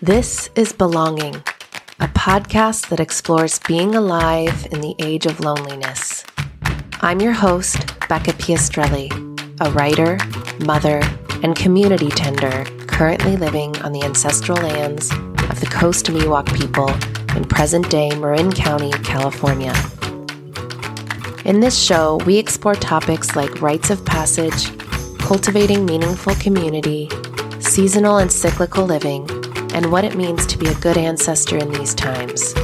This is Belonging, a podcast that explores being alive in the age of loneliness. I'm your host, Becca Piastrelli, a writer, mother, and community tender currently living on the ancestral lands of the Coast Miwok people in present day Marin County, California. In this show, we explore topics like rites of passage, cultivating meaningful community, seasonal and cyclical living, and what it means to be a good ancestor in these times.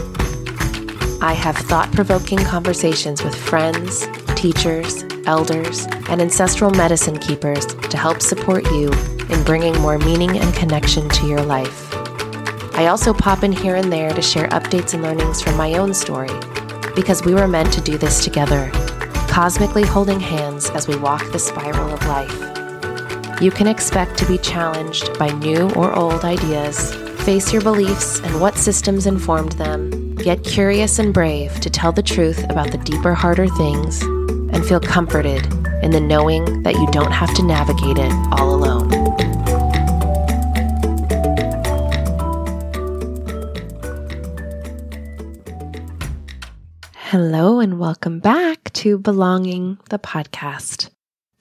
I have thought provoking conversations with friends, teachers, elders, and ancestral medicine keepers to help support you in bringing more meaning and connection to your life. I also pop in here and there to share updates and learnings from my own story, because we were meant to do this together, cosmically holding hands as we walk the spiral of life. You can expect to be challenged by new or old ideas, face your beliefs and what systems informed them, get curious and brave to tell the truth about the deeper, harder things, and feel comforted in the knowing that you don't have to navigate it all alone. Hello, and welcome back to Belonging, the podcast.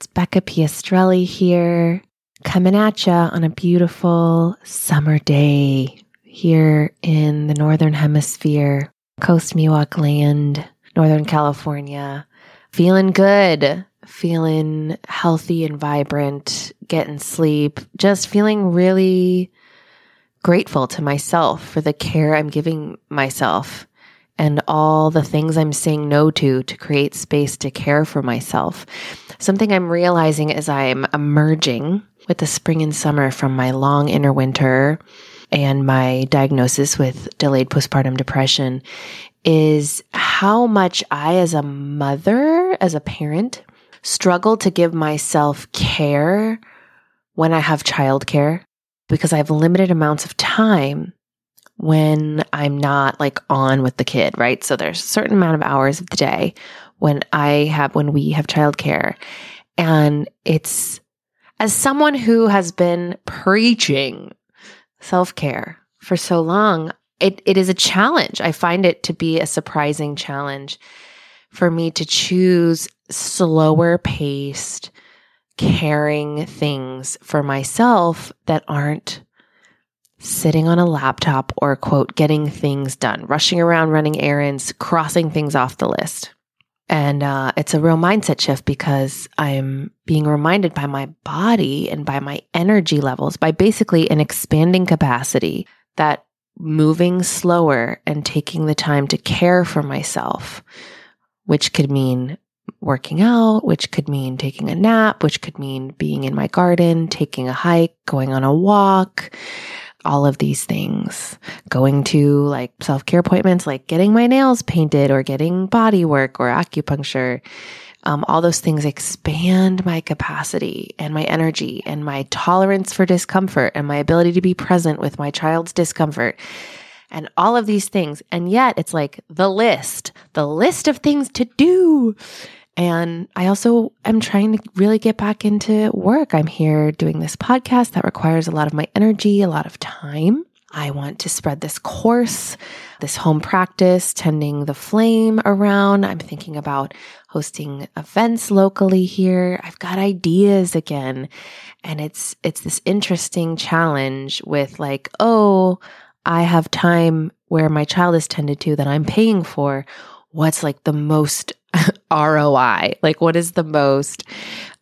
It's Becca Piastrelli here, coming at you on a beautiful summer day here in the Northern Hemisphere, Coast Miwok Land, Northern California. Feeling good, feeling healthy and vibrant, getting sleep, just feeling really grateful to myself for the care I'm giving myself and all the things I'm saying no to to create space to care for myself. Something I'm realizing as I'm emerging with the spring and summer from my long inner winter and my diagnosis with delayed postpartum depression is how much I, as a mother, as a parent, struggle to give myself care when I have childcare because I have limited amounts of time when I'm not like on with the kid, right? So there's a certain amount of hours of the day when I have, when we have childcare. And it's as someone who has been preaching self care for so long, it, it is a challenge. I find it to be a surprising challenge for me to choose slower paced, caring things for myself that aren't sitting on a laptop or, quote, getting things done, rushing around, running errands, crossing things off the list. And uh, it's a real mindset shift because I'm being reminded by my body and by my energy levels, by basically an expanding capacity that moving slower and taking the time to care for myself, which could mean working out, which could mean taking a nap, which could mean being in my garden, taking a hike, going on a walk, all of these things, going to like self care appointments, like getting my nails painted or getting body work or acupuncture um, all those things expand my capacity and my energy and my tolerance for discomfort and my ability to be present with my child's discomfort and all of these things. And yet it's like the list, the list of things to do. And I also am trying to really get back into work. I'm here doing this podcast that requires a lot of my energy, a lot of time. I want to spread this course, this home practice, tending the flame around. I'm thinking about hosting events locally here. I've got ideas again. And it's, it's this interesting challenge with like, oh, I have time where my child is tended to that I'm paying for. What's like the most ROI? Like, what is the most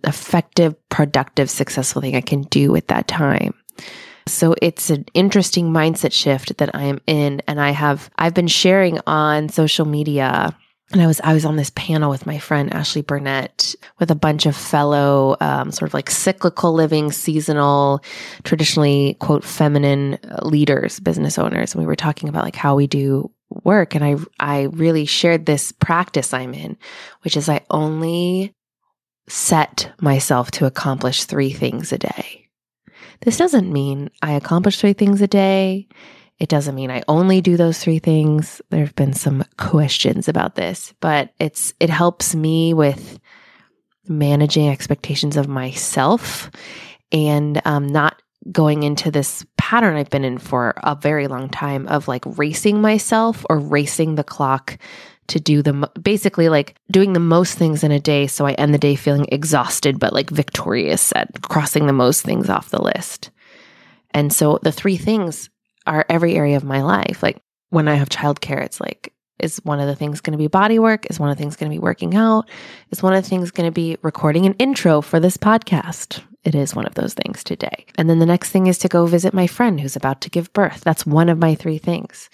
effective, productive, successful thing I can do with that time? So it's an interesting mindset shift that I am in. And I have, I've been sharing on social media and I was I was on this panel with my friend Ashley Burnett with a bunch of fellow um, sort of like cyclical living, seasonal, traditionally quote feminine leaders, business owners, and we were talking about like how we do work, and I I really shared this practice I'm in, which is I only set myself to accomplish three things a day. This doesn't mean I accomplish three things a day. It doesn't mean I only do those three things. There have been some questions about this, but it's it helps me with managing expectations of myself and um, not going into this pattern I've been in for a very long time of like racing myself or racing the clock to do the basically like doing the most things in a day so I end the day feeling exhausted but like victorious at crossing the most things off the list. And so the three things are every area of my life. Like when I have childcare, it's like is one of the things going to be body work? Is one of the things going to be working out? Is one of the things going to be recording an intro for this podcast? It is one of those things today. And then the next thing is to go visit my friend who's about to give birth. That's one of my three things.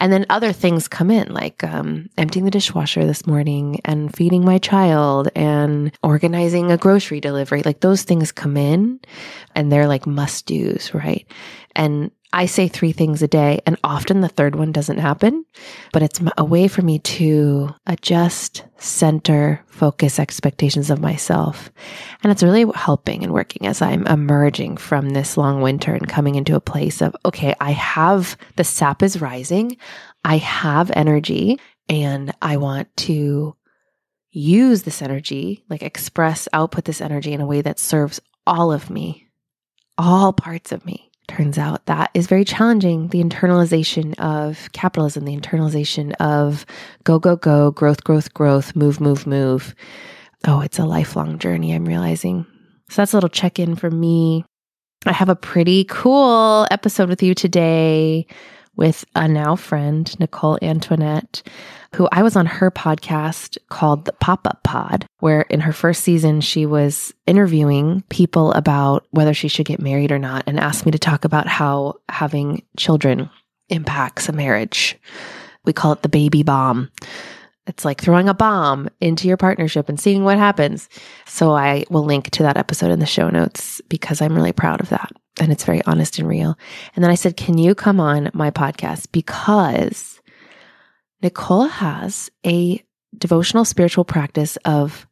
And then other things come in, like um, emptying the dishwasher this morning and feeding my child and organizing a grocery delivery. Like those things come in and they're like must do's, right? And I say three things a day, and often the third one doesn't happen, but it's a way for me to adjust, center, focus expectations of myself. And it's really helping and working as I'm emerging from this long winter and coming into a place of, okay, I have the sap is rising, I have energy, and I want to use this energy, like express, output this energy in a way that serves all of me, all parts of me turns out that is very challenging. The internalization of capitalism, the internalization of go, go, go, growth, growth, growth, move, move, move. Oh, it's a lifelong journey, I'm realizing. So that's a little check in for me. I have a pretty cool episode with you today with a now friend, Nicole Antoinette who I was on her podcast called the Pop Up Pod, where in her first season, she was interviewing people about whether she should get married or not and asked me to talk about how having children impacts a marriage. We call it the baby bomb. It's like throwing a bomb into your partnership and seeing what happens. So I will link to that episode in the show notes because I'm really proud of that. And it's very honest and real. And then I said, Can you come on my podcast? Because Nicole has a devotional spiritual practice of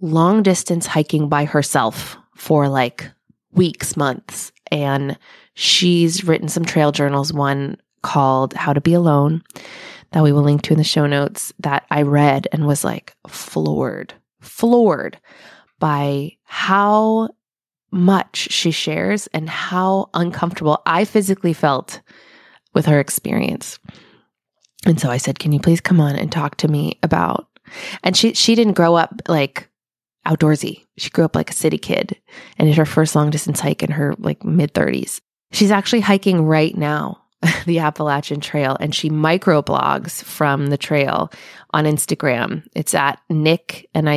long distance hiking by herself for like weeks, months. And she's written some trail journals, one called How to Be Alone, that we will link to in the show notes, that I read and was like floored, floored by how much she shares and how uncomfortable I physically felt with her experience. And so I said, "Can you please come on and talk to me about?" And she she didn't grow up like outdoorsy. She grew up like a city kid and did her first long distance hike in her like mid 30s. She's actually hiking right now the Appalachian Trail and she microblogs from the trail on Instagram. It's at nick and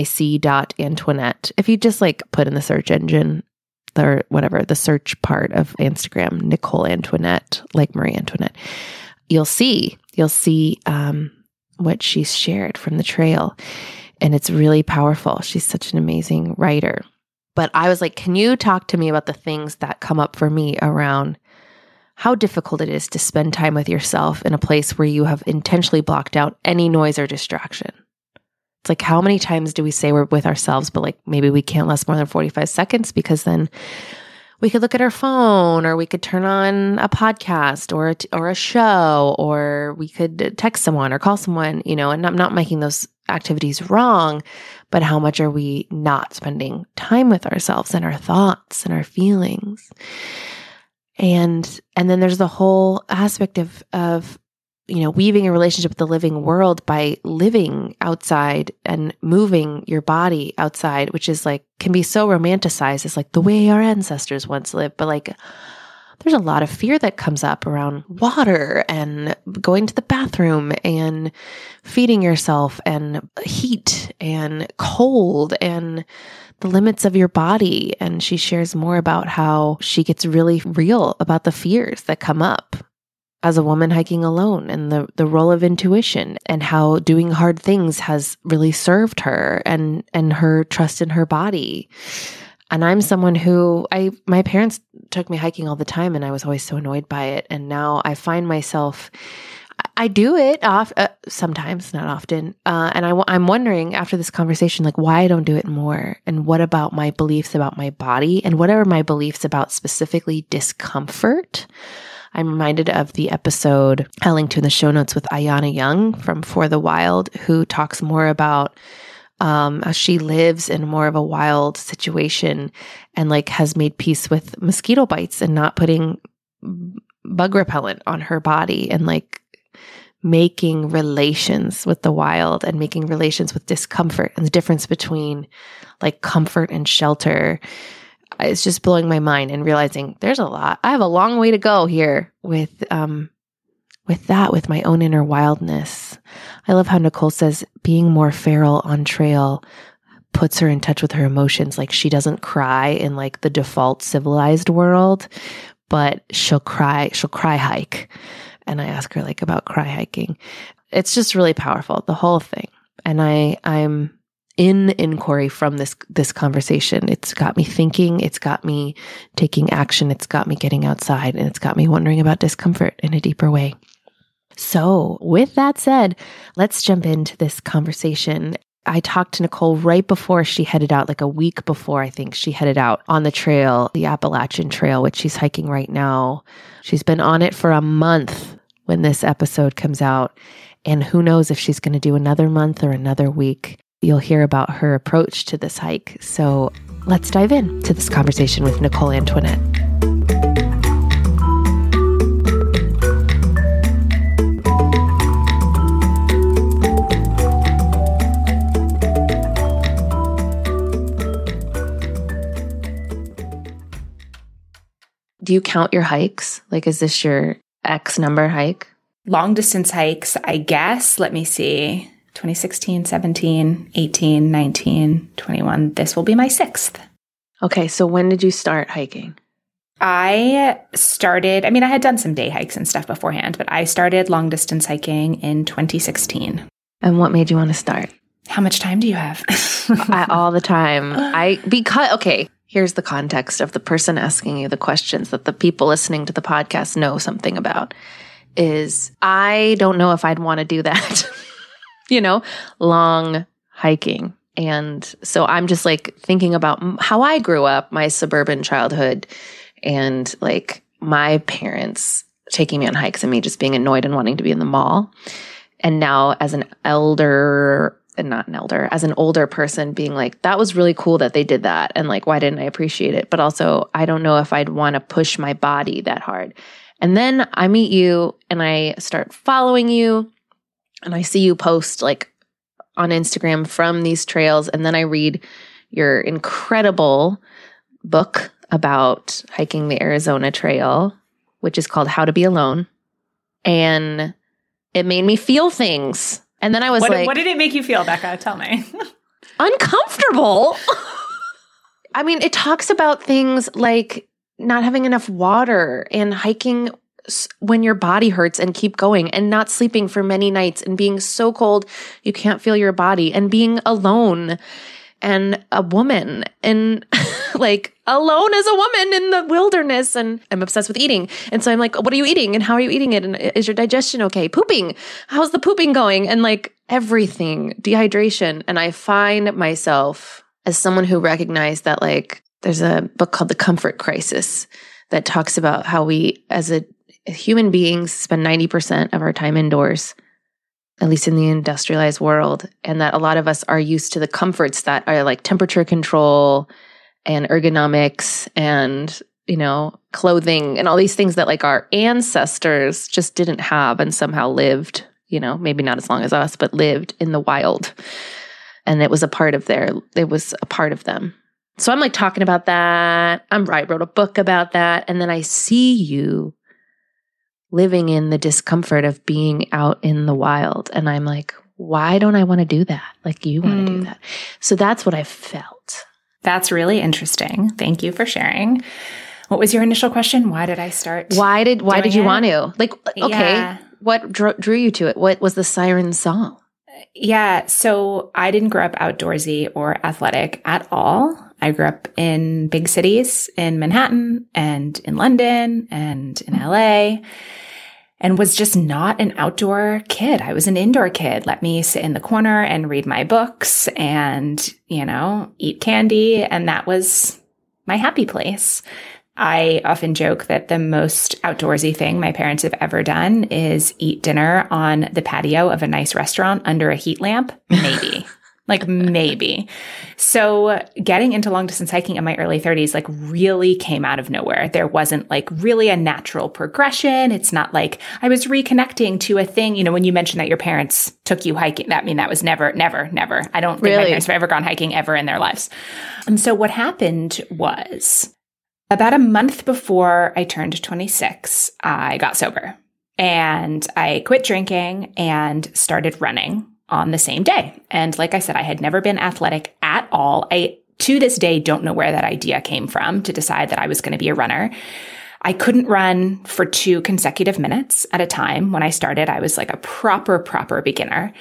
dot Antoinette. If you just like put in the search engine or whatever, the search part of Instagram, Nicole Antoinette, like Marie Antoinette, you'll see you'll see um, what she's shared from the trail. And it's really powerful. She's such an amazing writer. But I was like, can you talk to me about the things that come up for me around how difficult it is to spend time with yourself in a place where you have intentionally blocked out any noise or distraction? It's like, how many times do we say we're with ourselves, but like maybe we can't last more than 45 seconds because then we could look at our phone or we could turn on a podcast or a, or a show or we could text someone or call someone, you know, and I'm not making those activities wrong, but how much are we not spending time with ourselves and our thoughts and our feelings? And and then there's the whole aspect of of you know, weaving a relationship with the living world by living outside and moving your body outside, which is like can be so romanticized. It's like the way our ancestors once lived, but like there's a lot of fear that comes up around water and going to the bathroom and feeding yourself and heat and cold and the limits of your body. And she shares more about how she gets really real about the fears that come up as a woman hiking alone and the, the role of intuition and how doing hard things has really served her and, and her trust in her body. And I'm someone who I, my parents took me hiking all the time and I was always so annoyed by it. And now I find myself, I do it off uh, sometimes, not often. Uh, and I, I'm wondering after this conversation, like why I don't do it more, and what about my beliefs about my body, and what are my beliefs about specifically discomfort I'm reminded of the episode I linked to in the show notes with Ayana Young from For the Wild, who talks more about um, how she lives in more of a wild situation and like has made peace with mosquito bites and not putting bug repellent on her body and like making relations with the wild and making relations with discomfort and the difference between like comfort and shelter it's just blowing my mind and realizing there's a lot i have a long way to go here with um with that with my own inner wildness. I love how nicole says being more feral on trail puts her in touch with her emotions. Like she doesn't cry in like the default civilized world but she'll cry she'll cry hike and I ask her like about cry hiking. It's just really powerful, the whole thing. And I I'm in inquiry from this this conversation. It's got me thinking, it's got me taking action, it's got me getting outside, and it's got me wondering about discomfort in a deeper way. So, with that said, let's jump into this conversation. I talked to Nicole right before she headed out, like a week before, I think she headed out on the trail, the Appalachian Trail, which she's hiking right now. She's been on it for a month when this episode comes out. And who knows if she's going to do another month or another week. You'll hear about her approach to this hike. So let's dive in to this conversation with Nicole Antoinette. Do you count your hikes? Like, is this your X number hike? Long distance hikes, I guess. Let me see 2016, 17, 18, 19, 21. This will be my sixth. Okay. So, when did you start hiking? I started, I mean, I had done some day hikes and stuff beforehand, but I started long distance hiking in 2016. And what made you want to start? How much time do you have? I, all the time. I, because, okay, here's the context of the person asking you the questions that the people listening to the podcast know something about is I don't know if I'd want to do that. you know, long hiking. And so I'm just like thinking about how I grew up, my suburban childhood, and like my parents taking me on hikes and me just being annoyed and wanting to be in the mall. And now, as an elder and not an elder, as an older person being like, that was really cool that they did that. And like, why didn't I appreciate it? But also, I don't know if I'd want to push my body that hard. And then I meet you and I start following you and I see you post like on Instagram from these trails. And then I read your incredible book about hiking the Arizona Trail, which is called How to Be Alone. And it made me feel things and then I was what, like, What did it make you feel, Becca? Tell me. uncomfortable. I mean, it talks about things like not having enough water and hiking when your body hurts and keep going and not sleeping for many nights and being so cold you can't feel your body and being alone and a woman and like alone as a woman in the wilderness and I'm obsessed with eating. And so I'm like, what are you eating and how are you eating it? And uh, is your digestion okay? Pooping. How's the pooping going? And like everything, dehydration. And I find myself as someone who recognized that like there's a book called The Comfort Crisis that talks about how we as a human beings spend 90% of our time indoors at least in the industrialized world, and that a lot of us are used to the comforts that are like temperature control and ergonomics and, you know, clothing and all these things that like our ancestors just didn't have and somehow lived, you know, maybe not as long as us, but lived in the wild. And it was a part of their, it was a part of them. So I'm like talking about that. I'm, right, I wrote a book about that. And then I see you living in the discomfort of being out in the wild. And I'm like, why don't I want to do that? Like you want to mm. do that. So that's what I felt. That's really interesting. Thank you for sharing. What was your initial question? Why did I start? Why did why did you it? want to? Like okay, yeah. what drew, drew you to it? What was the siren song? Yeah, so I didn't grow up outdoorsy or athletic at all. I grew up in big cities in Manhattan and in London and in LA and was just not an outdoor kid. I was an indoor kid. Let me sit in the corner and read my books and, you know, eat candy. And that was my happy place. I often joke that the most outdoorsy thing my parents have ever done is eat dinner on the patio of a nice restaurant under a heat lamp. Maybe. like maybe. So getting into long distance hiking in my early 30s like really came out of nowhere. There wasn't like really a natural progression. It's not like I was reconnecting to a thing. You know, when you mentioned that your parents took you hiking, that I mean that was never, never, never. I don't think really? my parents have ever gone hiking ever in their lives. And so what happened was about a month before I turned 26, I got sober and I quit drinking and started running on the same day. And like I said, I had never been athletic at all. I, to this day, don't know where that idea came from to decide that I was going to be a runner. I couldn't run for two consecutive minutes at a time. When I started, I was like a proper, proper beginner.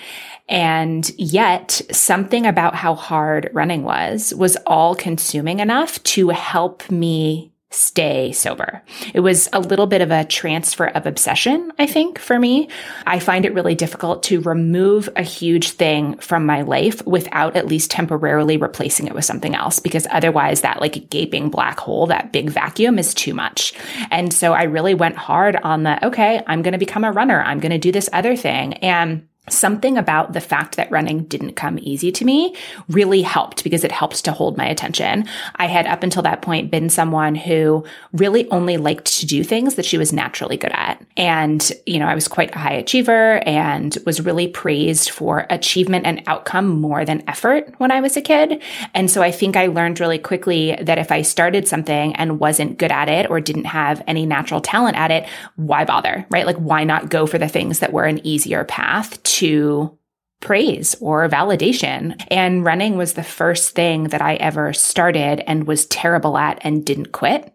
And yet something about how hard running was, was all consuming enough to help me stay sober. It was a little bit of a transfer of obsession, I think, for me. I find it really difficult to remove a huge thing from my life without at least temporarily replacing it with something else, because otherwise that like gaping black hole, that big vacuum is too much. And so I really went hard on the, okay, I'm going to become a runner. I'm going to do this other thing. And something about the fact that running didn't come easy to me really helped because it helped to hold my attention. I had up until that point been someone who really only liked to do things that she was naturally good at. And, you know, I was quite a high achiever and was really praised for achievement and outcome more than effort when I was a kid. And so I think I learned really quickly that if I started something and wasn't good at it or didn't have any natural talent at it, why bother, right? Like, why not go for the things that were an easier path to praise or validation. And running was the first thing that I ever started and was terrible at and didn't quit.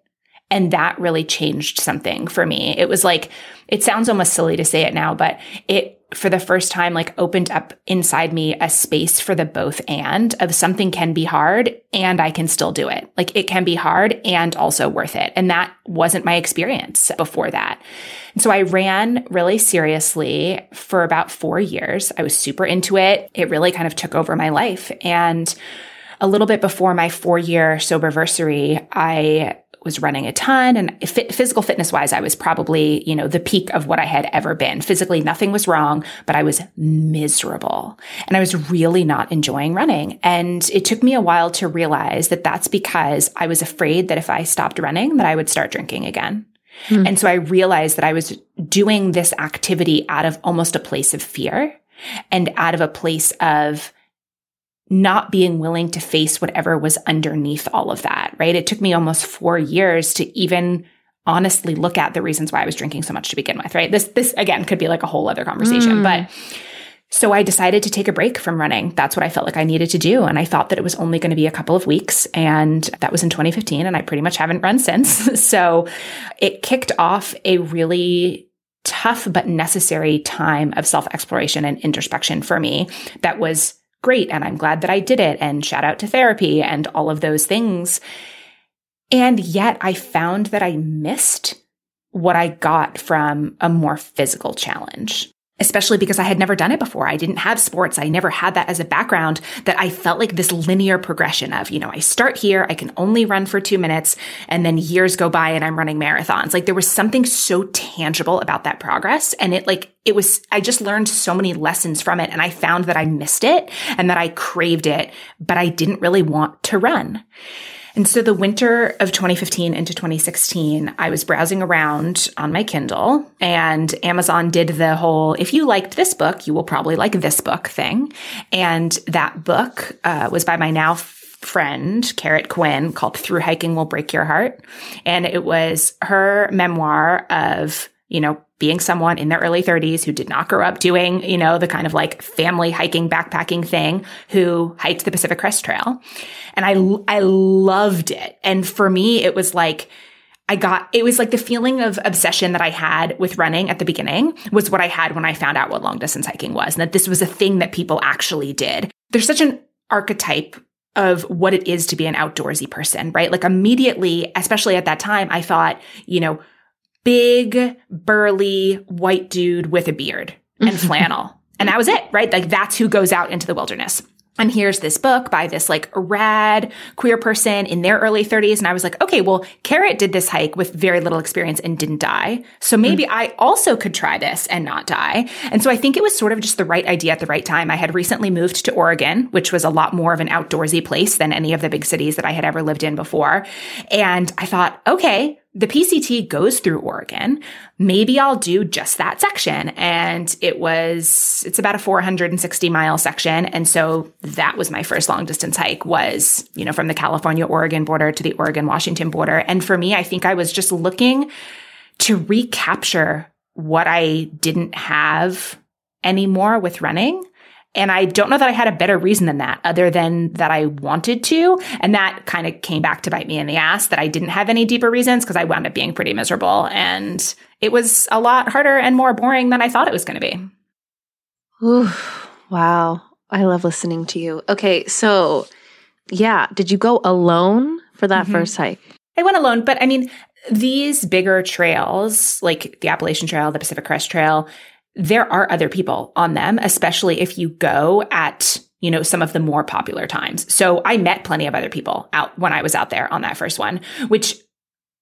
And that really changed something for me. It was like, it sounds almost silly to say it now, but it for the first time like opened up inside me a space for the both and of something can be hard and I can still do it. Like it can be hard and also worth it. And that wasn't my experience before that. And so I ran really seriously for about four years. I was super into it. It really kind of took over my life. And a little bit before my four year soberversary, I was running a ton and fit, physical fitness wise, I was probably, you know, the peak of what I had ever been. Physically, nothing was wrong, but I was miserable and I was really not enjoying running. And it took me a while to realize that that's because I was afraid that if I stopped running, that I would start drinking again. Hmm. And so I realized that I was doing this activity out of almost a place of fear and out of a place of not being willing to face whatever was underneath all of that, right? It took me almost four years to even honestly look at the reasons why I was drinking so much to begin with, right? This, this again could be like a whole other conversation, mm. but so I decided to take a break from running. That's what I felt like I needed to do. And I thought that it was only going to be a couple of weeks. And that was in 2015. And I pretty much haven't run since. so it kicked off a really tough but necessary time of self exploration and introspection for me that was great. And I'm glad that I did it. And shout out to therapy and all of those things. And yet I found that I missed what I got from a more physical challenge especially because I had never done it before. I didn't have sports. I never had that as a background that I felt like this linear progression of, you know, I start here, I can only run for two minutes and then years go by and I'm running marathons. Like there was something so tangible about that progress. And it like, it was, I just learned so many lessons from it and I found that I missed it and that I craved it, but I didn't really want to run. And so the winter of 2015 into 2016, I was browsing around on my Kindle and Amazon did the whole, if you liked this book, you will probably like this book thing. And that book uh, was by my now friend, Carrot Quinn, called Thru-Hiking Will Break Your Heart. And it was her memoir of, you know, being someone in their early 30s who did not grow up doing, you know, the kind of like family hiking, backpacking thing, who hiked the Pacific Crest Trail. And I, I loved it. And for me, it was like, I got, it was like the feeling of obsession that I had with running at the beginning was what I had when I found out what long distance hiking was and that this was a thing that people actually did. There's such an archetype of what it is to be an outdoorsy person, right? Like immediately, especially at that time, I thought, you know, big, burly white dude with a beard and flannel. And that was it, right? Like that's who goes out into the wilderness. And here's this book by this like rad queer person in their early 30s. And I was like, okay, well, Carrot did this hike with very little experience and didn't die. So maybe mm. I also could try this and not die. And so I think it was sort of just the right idea at the right time. I had recently moved to Oregon, which was a lot more of an outdoorsy place than any of the big cities that I had ever lived in before. And I thought, okay, the PCT goes through Oregon. Maybe I'll do just that section. And it was, it's about a 460 mile section. And so that was my first long distance hike was, you know, from the California Oregon border to the Oregon Washington border. And for me, I think I was just looking to recapture what I didn't have anymore with running. And I don't know that I had a better reason than that, other than that I wanted to. And that kind of came back to bite me in the ass that I didn't have any deeper reasons because I wound up being pretty miserable. And it was a lot harder and more boring than I thought it was going to be. Ooh, wow. I love listening to you. Okay. So, yeah. Did you go alone for that mm-hmm. first hike? I went alone, but I mean, these bigger trails, like the Appalachian Trail, the Pacific Crest Trail, there are other people on them, especially if you go at, you know, some of the more popular times. So I met plenty of other people out when I was out there on that first one, which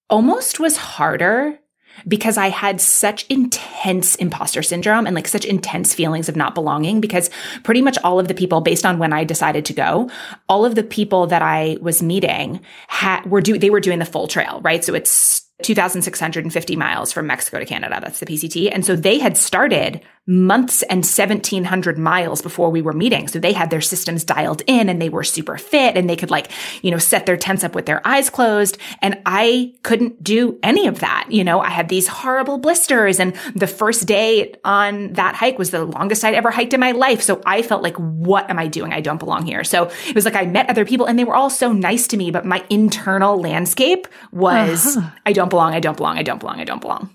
almost was harder because I had such intense imposter syndrome and like such intense feelings of not belonging because pretty much all of the people based on when I decided to go, all of the people that I was meeting had were do they were doing the full trail, right? So it's 2,650 miles from Mexico to Canada. That's the PCT. And so they had started months and 1700 miles before we were meeting. So they had their systems dialed in and they were super fit and they could like, you know, set their tents up with their eyes closed. And I couldn't do any of that. You know, I had these horrible blisters and the first day on that hike was the longest I'd ever hiked in my life. So I felt like, what am I doing? I don't belong here. So it was like I met other people and they were all so nice to me, but my internal landscape was, uh-huh. I don't belong. I don't belong. I don't belong. I don't belong.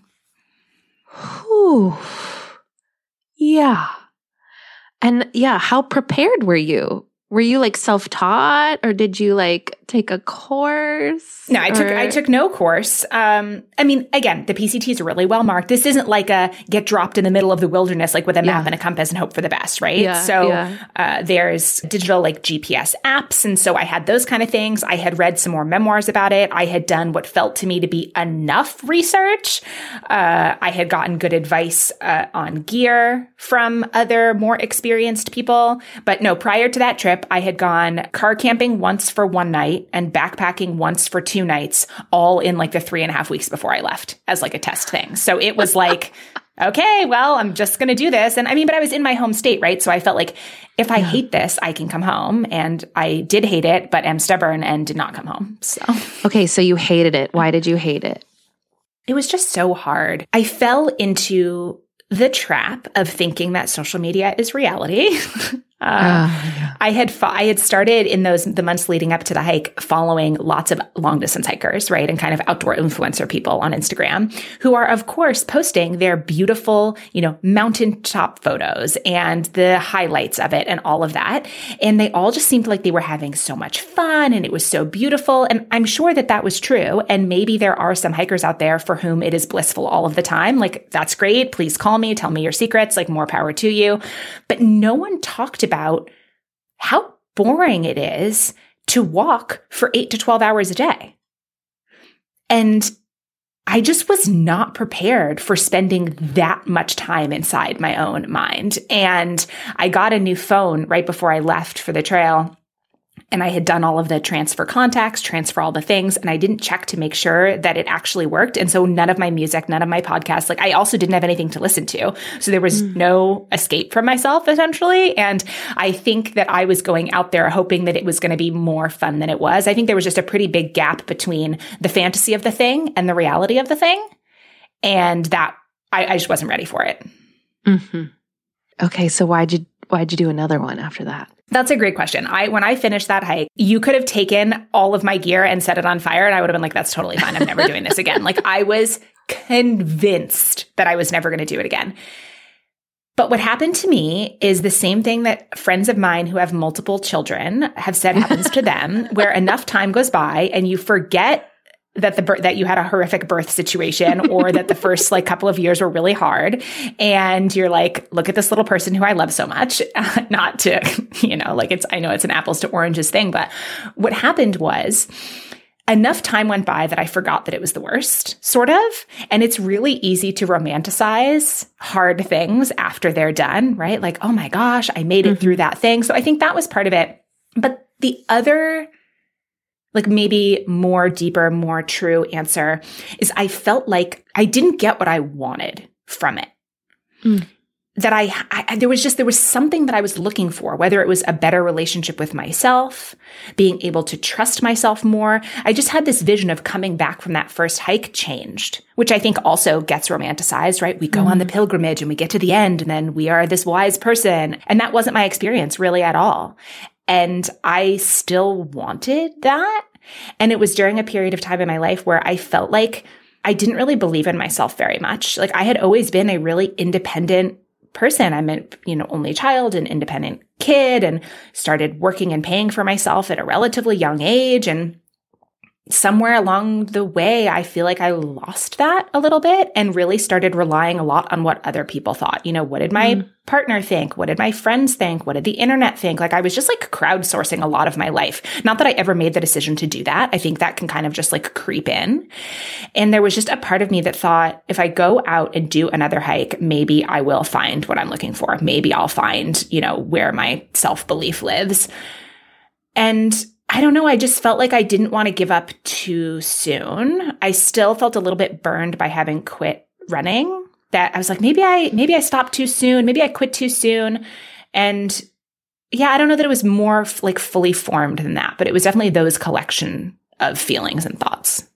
Whew. Yeah. And yeah, how prepared were you? Were you like self-taught or did you like take a course? No, I or? took I took no course. Um, I mean, again, the PCT is really well marked. This isn't like a get dropped in the middle of the wilderness, like with a map yeah. and a compass and hope for the best, right? Yeah, so yeah. Uh, there's digital like GPS apps, and so I had those kind of things. I had read some more memoirs about it. I had done what felt to me to be enough research. Uh, I had gotten good advice uh, on gear from other more experienced people, but no. Prior to that trip, I had gone car camping once for one night night and backpacking once for two nights, all in like the three and a half weeks before I left as like a test thing. So it was like, okay, well, I'm just going to do this. And I mean, but I was in my home state, right? So I felt like if I yeah. hate this, I can come home. And I did hate it, but am stubborn and did not come home. So, okay. So you hated it. Why did you hate it? It was just so hard. I fell into the trap of thinking that social media is reality. Uh, yeah. I had I had started in those the months leading up to the hike following lots of long distance hikers, right, and kind of outdoor influencer people on Instagram who are of course posting their beautiful, you know, mountaintop photos and the highlights of it and all of that, and they all just seemed like they were having so much fun and it was so beautiful, and I'm sure that that was true, and maybe there are some hikers out there for whom it is blissful all of the time, like that's great, please call me, tell me your secrets, like more power to you, but no one talked about how boring it is to walk for eight to 12 hours a day. And I just was not prepared for spending that much time inside my own mind. And I got a new phone right before I left for the trail and I had done all of the transfer contacts, transfer all the things, and I didn't check to make sure that it actually worked. And so none of my music, none of my podcasts, like I also didn't have anything to listen to. So there was mm. no escape from myself essentially. And I think that I was going out there hoping that it was going to be more fun than it was. I think there was just a pretty big gap between the fantasy of the thing and the reality of the thing. And that I, I just wasn't ready for it. Mm-hmm. Okay. So why'd you, why'd you do another one after that? That's a great question. I when I finished that hike, you could have taken all of my gear and set it on fire and I would have been like that's totally fine. I'm never doing this again. Like I was convinced that I was never going to do it again. But what happened to me is the same thing that friends of mine who have multiple children have said happens to them, where enough time goes by and you forget that the that you had a horrific birth situation or that the first like couple of years were really hard and you're like look at this little person who I love so much not to you know like it's I know it's an apples to oranges thing but what happened was enough time went by that I forgot that it was the worst, sort of. And it's really easy to romanticize hard things after they're done, right? Like, oh my gosh, I made it mm-hmm. through that thing. So I think that was part of it. But the other, like maybe more deeper, more true answer is I felt like I didn't get what I wanted from it. Mm that I, I, there was just there was something that I was looking for whether it was a better relationship with myself being able to trust myself more I just had this vision of coming back from that first hike changed which I think also gets romanticized right we go mm-hmm. on the mm-hmm. pilgrimage and we get to the end and then we are this wise person and that wasn't my experience really at all and I still wanted that and it was during a period of time in my life where I felt like I didn't really believe in myself very much. Like I had always been a really independent person. I'm you know, only child, and independent kid and started working and paying for myself at a relatively young age. And somewhere along the way, I feel like I lost that a little bit and really started relying a lot on what other people thought. You know, what did my mm. partner think? What did my friends think? What did the internet think? Like I was just like crowdsourcing a lot of my life. Not that I ever made the decision to do that. I think that can kind of just like creep in. And there was just a part of me that thought if I go out and do another hike, maybe I will find what I'm looking for. Maybe I'll find, you know, where my self belief lives. And I don't know. I just felt like I didn't want to give up too soon. I still felt a little bit burned by having quit running. That I was like, maybe I, maybe I stopped too soon. Maybe I quit too soon. And yeah, I don't know that it was more f- like fully formed than that, but it was definitely those collection of feelings and thoughts.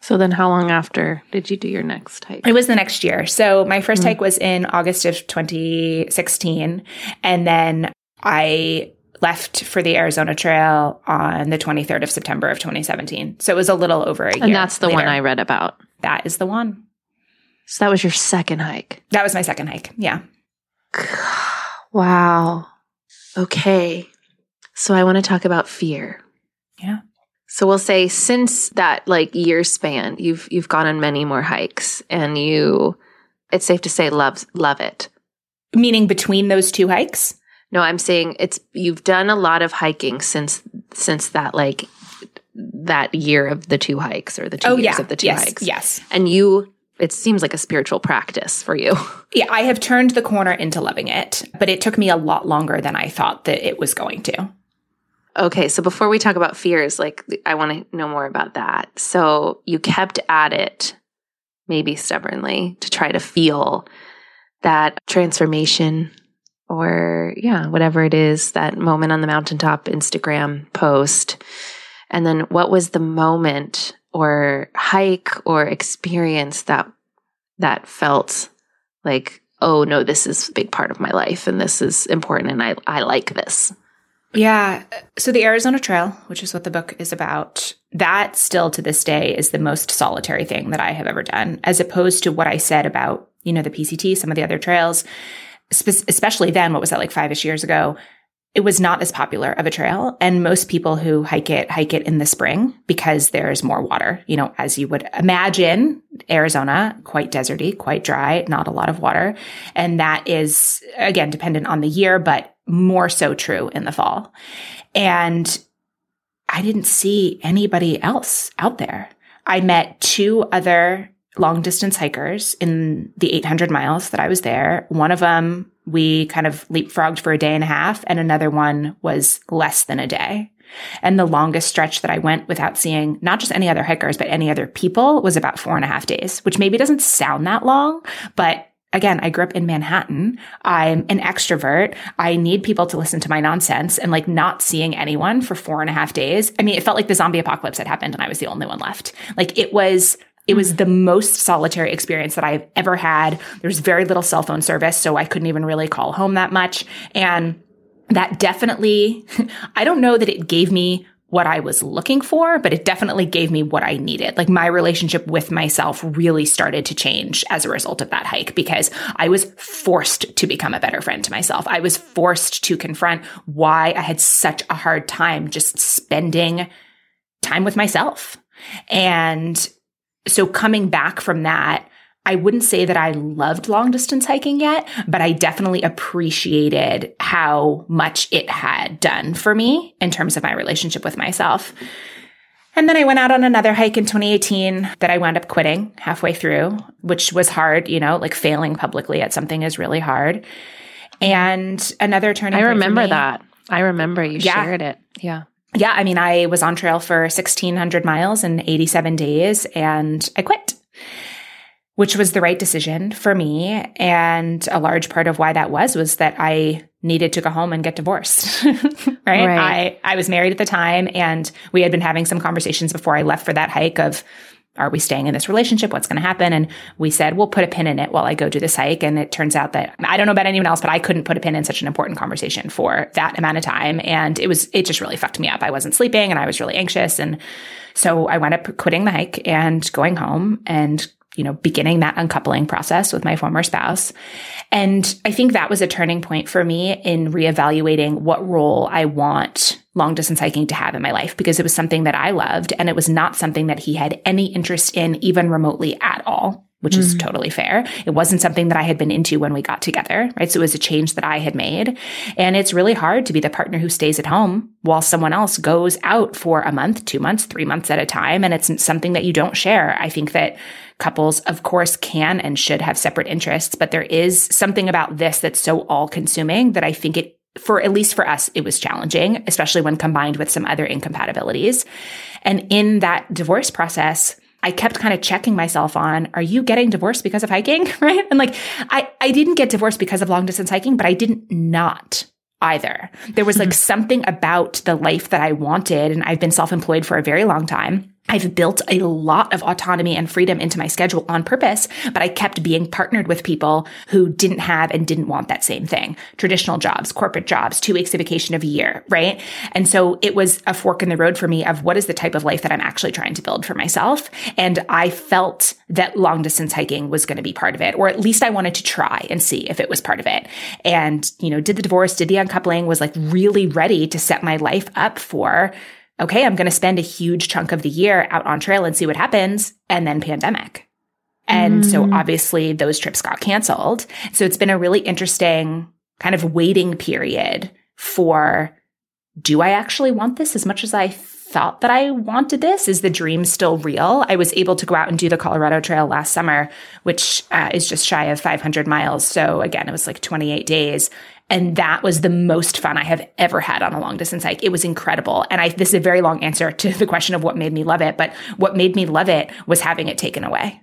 So then how long after did you do your next hike? It was the next year. So my 1st mm-hmm. hike was in August of 2016. And then I left for the Arizona Trail on the 23rd of September of 2017. So it was a little over a year. And that's the later. one I read about. That is the one. So that was your second hike. That was my second hike. Yeah. Wow. Okay. So I want to talk about fear. Yeah. So we'll say since that like year span, you've you've gone on many more hikes and you it's safe to say love love it. Meaning between those two hikes? No, I'm saying it's you've done a lot of hiking since since that like that year of the two hikes or the two oh, years yeah. of the two yes, hikes. Yes. And you it seems like a spiritual practice for you. Yeah, I have turned the corner into loving it, but it took me a lot longer than I thought that it was going to. Okay, so before we talk about fears, like I want to know more about that. So you kept at it, maybe stubbornly, to try to feel that transformation or yeah, whatever it is, that moment on the mountaintop Instagram post. And then what was the moment or hike or experience that that felt like, oh no, this is a big part of my life and this is important and I, I like this. Yeah. So the Arizona Trail, which is what the book is about, that still to this day is the most solitary thing that I have ever done, as opposed to what I said about, you know, the PCT, some of the other trails especially then, what was that like five ish years ago? It was not as popular of a trail. And most people who hike it, hike it in the spring because there's more water. You know, as you would imagine, Arizona, quite deserty, quite dry, not a lot of water. And that is, again, dependent on the year, but more so true in the fall. And I didn't see anybody else out there. I met two other long distance hikers in the 800 miles that I was there. One of them, we kind of leapfrogged for a day and a half, and another one was less than a day. And the longest stretch that I went without seeing not just any other hikers, but any other people was about four and a half days, which maybe doesn't sound that long, but again, I grew up in Manhattan. I'm an extrovert. I need people to listen to my nonsense and like not seeing anyone for four and a half days. I mean, it felt like the zombie apocalypse had happened and I was the only one left. Like it was it was mm. the most solitary experience that I've ever had. There's very little cell phone service, so I couldn't even really call home that much. And that definitely, I don't know that it gave me what I was looking for, but it definitely gave me what I needed. Like my relationship with myself really started to change as a result of that hike because I was forced to become a better friend to myself. I was forced to confront why I had such a hard time just spending time with myself. And so coming back from that, I wouldn't say that I loved long distance hiking yet, but I definitely appreciated how much it had done for me in terms of my relationship with myself. And then I went out on another hike in 2018 that I wound up quitting halfway through, which was hard, you know, like failing publicly at something is really hard. And another turning I remember that. I remember you Yeah. shared it. Yeah. Yeah, I mean, I was on trail for 1600 miles in 87 days and I quit, which was the right decision for me. And a large part of why that was, was that I needed to go home and get divorced. right? Right. I, I was married at the time and we had been having some conversations before I left for that hike of, are we staying in this relationship? What's going to happen? And we said, we'll put a pin in it while I go do the hike. And it turns out that I don't know about anyone else, but I couldn't put a pin in such an important conversation for that amount of time. And it was, it just really fucked me up. I wasn't sleeping and I was really anxious. And so I wound up quitting the hike and going home and you know, beginning that uncoupling process with my former spouse. And I think that was a turning point for me in reevaluating what role I want long distance hiking to have in my life because it was something that I loved and it was not something that he had any interest in even remotely at all. Which is mm. totally fair. It wasn't something that I had been into when we got together, right? So it was a change that I had made. And it's really hard to be the partner who stays at home while someone else goes out for a month, two months, three months at a time. And it's something that you don't share. I think that couples, of course, can and should have separate interests, but there is something about this that's so all consuming that I think it for at least for us, it was challenging, especially when combined with some other incompatibilities. And in that divorce process, I kept kind of checking myself on, are you getting divorced because of hiking? Right. And like, I, I didn't get divorced because of long distance hiking, but I didn't not either. There was like mm-hmm. something about the life that I wanted. And I've been self employed for a very long time. I've built a lot of autonomy and freedom into my schedule on purpose, but I kept being partnered with people who didn't have and didn't want that same thing. Traditional jobs, corporate jobs, two weeks of vacation of a year, right? And so it was a fork in the road for me of what is the type of life that I'm actually trying to build for myself. And I felt that long distance hiking was going to be part of it, or at least I wanted to try and see if it was part of it. And, you know, did the divorce, did the uncoupling, was like really ready to set my life up for okay, I'm going to spend a huge chunk of the year out on trail and see what happens. And then pandemic. And so obviously those trips got canceled. So it's been a really interesting kind of waiting period for do I actually want this as much as I thought that I wanted this? Is the dream still real? I was able to go out and do the Colorado Trail last summer, which uh, is just shy of 500 miles. So again, it was like 28 days. And that was the most fun I have ever had on a long distance hike. It was incredible. And I, this is a very long answer to the question of what made me love it. But what made me love it was having it taken away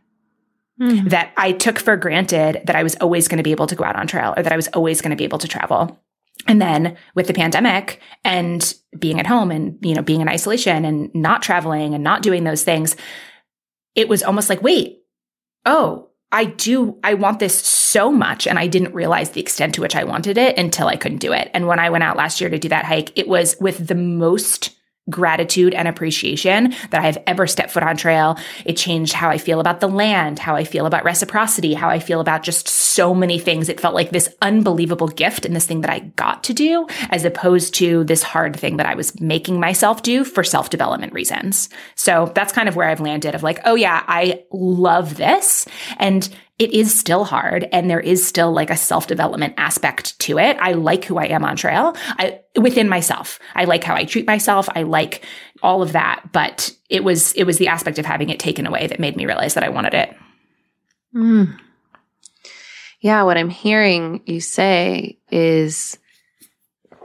hmm. that I took for granted that I was always going to be able to go out on trail or that I was always going to be able to travel. And then with the pandemic and being at home and, you know, being in isolation and not traveling and not doing those things, it was almost like, wait, oh, I do, I want this so much. And I didn't realize the extent to which I wanted it until I couldn't do it. And when I went out last year to do that hike, it was with the most gratitude and appreciation that I have ever stepped foot on trail. It changed how I feel about the land, how I feel about reciprocity, how I feel about just so many things. It felt like this unbelievable gift and this thing that I got to do as opposed to this hard thing that I was making myself do for self development reasons. So that's kind of where I've landed of like, oh yeah, I love this. And it is still hard and there is still like a self development aspect to it. I like who I am on trail. I within myself. I like how I treat myself. I like all of that, but it was it was the aspect of having it taken away that made me realize that I wanted it. Mm. Yeah, what I'm hearing you say is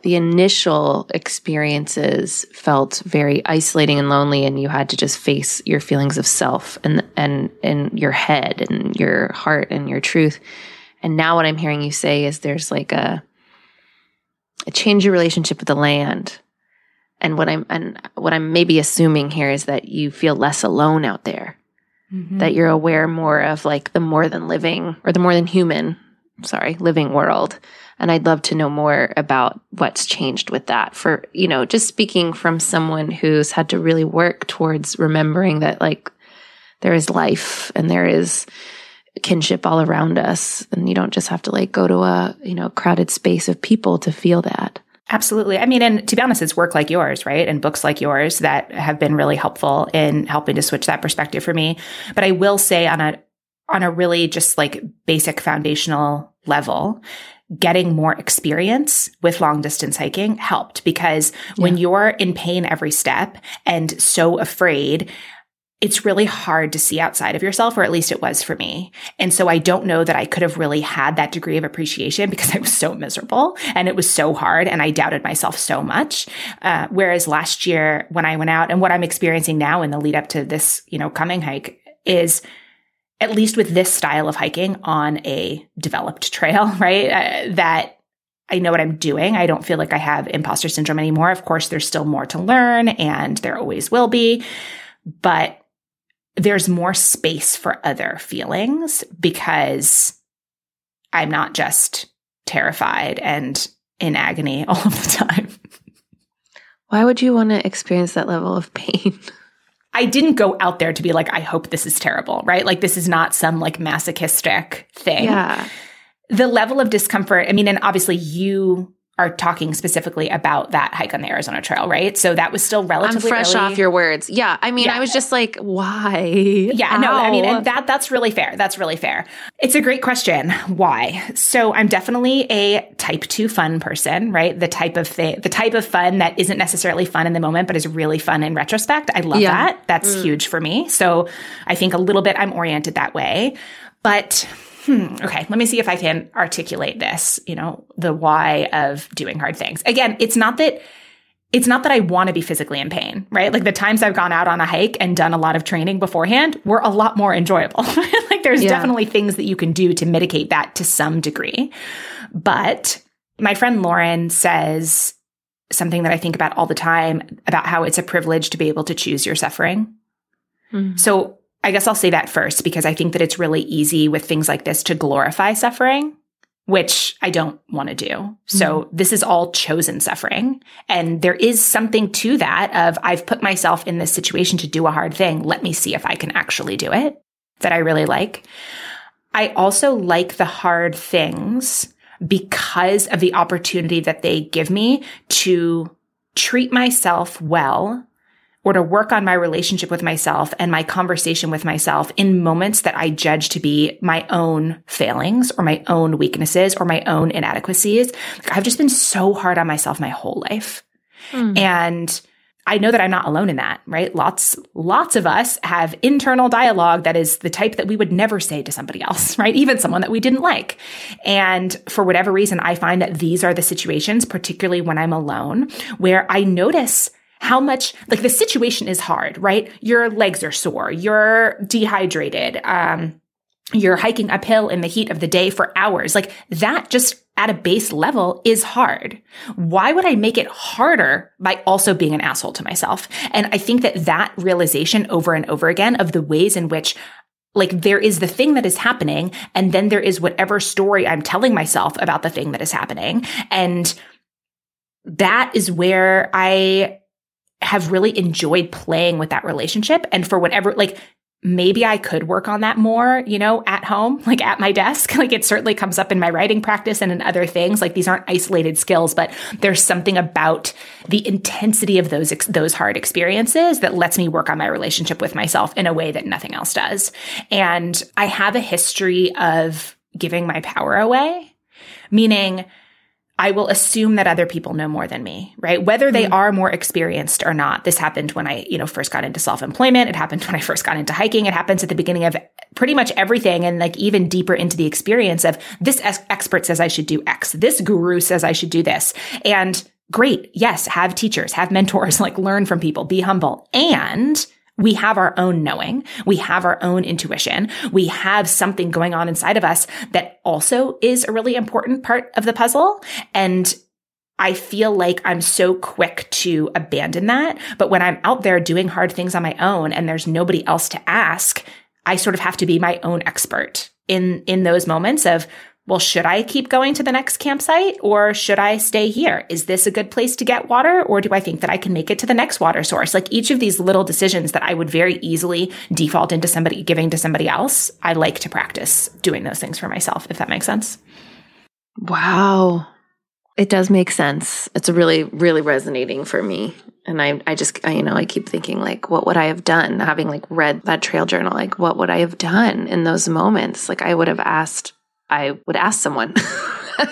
the initial experiences felt very isolating and lonely and you had to just face your feelings of self and and and your head and your heart and your truth. And now what I'm hearing you say is there's like a a change your relationship with the land. And what I'm and what I'm maybe assuming here is that you feel less alone out there mm-hmm. that you're aware more of like the more than living or the more than human, sorry, living world. And I'd love to know more about what's changed with that for, you know, just speaking from someone who's had to really work towards remembering that like there is life and there is kinship all around us. And you don't just have to like go to a, you know, crowded space of people to feel that. Absolutely. I mean, and to be honest, it's work like yours, right? And books like yours that have been really helpful in helping to switch that perspective for me. But I will say on a, on a really just like basic foundational level, getting more experience with long distance hiking helped because yeah. when you're in pain every step and so afraid, it's really hard to see outside of yourself, or at least it was for me. And so I don't know that I could have really had that degree of appreciation because I was so miserable and it was so hard and I doubted myself so much. Uh, whereas last year when I went out and what I'm experiencing now in the lead up to this, you know, coming hike is at least with this style of hiking on a developed trail, right? Uh, that I know what I'm doing. I don't feel like I have imposter syndrome anymore. Of course, there's still more to learn and there always will be, but there's more space for other feelings because I'm not just terrified and in agony all of the time. Why would you want to experience that level of pain? I didn't go out there to be like, I hope this is terrible, right? Like, this is not some like masochistic thing. Yeah. The level of discomfort, I mean, and obviously you are talking specifically about that hike on the Arizona Trail, right? So that was still relatively I'm fresh early. off your words. Yeah, I mean, yeah. I was just like, why? Yeah, Ow. no, I mean, and that that's really fair. That's really fair. It's a great question. Why? So I'm definitely a type two fun person, right? The type of thing, the type of fun that isn't necessarily fun in the moment, but is really fun in retrospect. I love yeah. that. That's mm. huge for me. So I think a little bit I'm oriented that way, but hmm, okay, let me see if I can articulate this, you know, the why of doing hard things. Again, it's not that it's not that I want to be physically in pain, right? Like the times I've gone out on a hike and done a lot of training beforehand were a lot more enjoyable. like there's yeah. definitely things that you can do to mitigate that to some degree. But my friend Lauren says something that I think about all the time about how it's a privilege to be able to choose your suffering. Mm-hmm. So I guess I'll say that first because I think that it's really easy with things like this to glorify suffering, which I don't want to do. Mm-hmm. So this is all chosen suffering. And there is something to that of I've put myself in this situation to do a hard thing. Let me see if I can actually do it that I really like. I also like the hard things because of the opportunity that they give me to treat myself well or to work on my relationship with myself and my conversation with myself in moments that I judge to be my own failings or my own weaknesses or my own inadequacies. Like I've just been so hard on myself my whole life. Mm. And I know that I'm not alone in that, right? Lots, lots of us have internal dialogue that is the type that we would never say to somebody else, right? Even someone that we didn't like. And for whatever reason, I find that these are the situations, particularly when I'm alone, where I notice how much like the situation is hard, right? Your legs are sore, you're dehydrated, um, you're hiking uphill in the heat of the day for hours. Like that just at a base level is hard. Why would I make it harder by also being an asshole to myself? And I think that that realization over and over again of the ways in which like there is the thing that is happening and then there is whatever story I'm telling myself about the thing that is happening. And that is where I have really enjoyed playing with that relationship. And for whatever, like, maybe I could work on that more, you know, at home, like at my desk. Like it certainly comes up in my writing practice and in other things. Like these aren't isolated skills, but there's something about the intensity of those, those hard experiences that lets me work on my relationship with myself in a way that nothing else does. And I have a history of giving my power away, meaning I will assume that other people know more than me, right? Whether they mm. are more experienced or not. This happened when I, you know, first got into self-employment. It happened when I first got into hiking. It happens at the beginning of pretty much everything and like even deeper into the experience of this expert says I should do X. This guru says I should do this. And great. Yes. Have teachers, have mentors, like learn from people, be humble and we have our own knowing. We have our own intuition. We have something going on inside of us that also is a really important part of the puzzle. And I feel like I'm so quick to abandon that. But when I'm out there doing hard things on my own and there's nobody else to ask, I sort of have to be my own expert in, in those moments of well, should I keep going to the next campsite or should I stay here? Is this a good place to get water or do I think that I can make it to the next water source? Like each of these little decisions that I would very easily default into somebody giving to somebody else, I like to practice doing those things for myself, if that makes sense. Wow. It does make sense. It's really, really resonating for me. And I, I just, I, you know, I keep thinking like, what would I have done? Having like read that trail journal, like, what would I have done in those moments? Like, I would have asked, I would ask someone.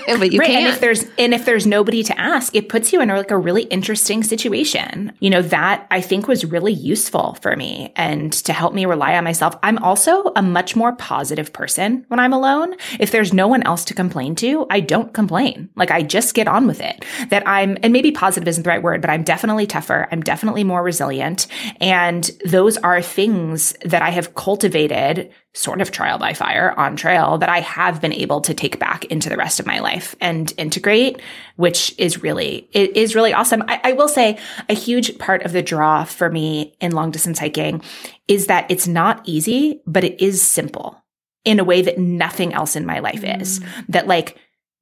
but you right. can't. And if there's and if there's nobody to ask, it puts you in like a really interesting situation. You know, that I think was really useful for me and to help me rely on myself. I'm also a much more positive person when I'm alone. If there's no one else to complain to, I don't complain. Like I just get on with it. That I'm and maybe positive isn't the right word, but I'm definitely tougher. I'm definitely more resilient. And those are things that I have cultivated sort of trial by fire on trail that I have been able to take back into the rest of my life and integrate, which is really, it is really awesome. I, I will say a huge part of the draw for me in long distance hiking is that it's not easy, but it is simple in a way that nothing else in my life mm. is. That like,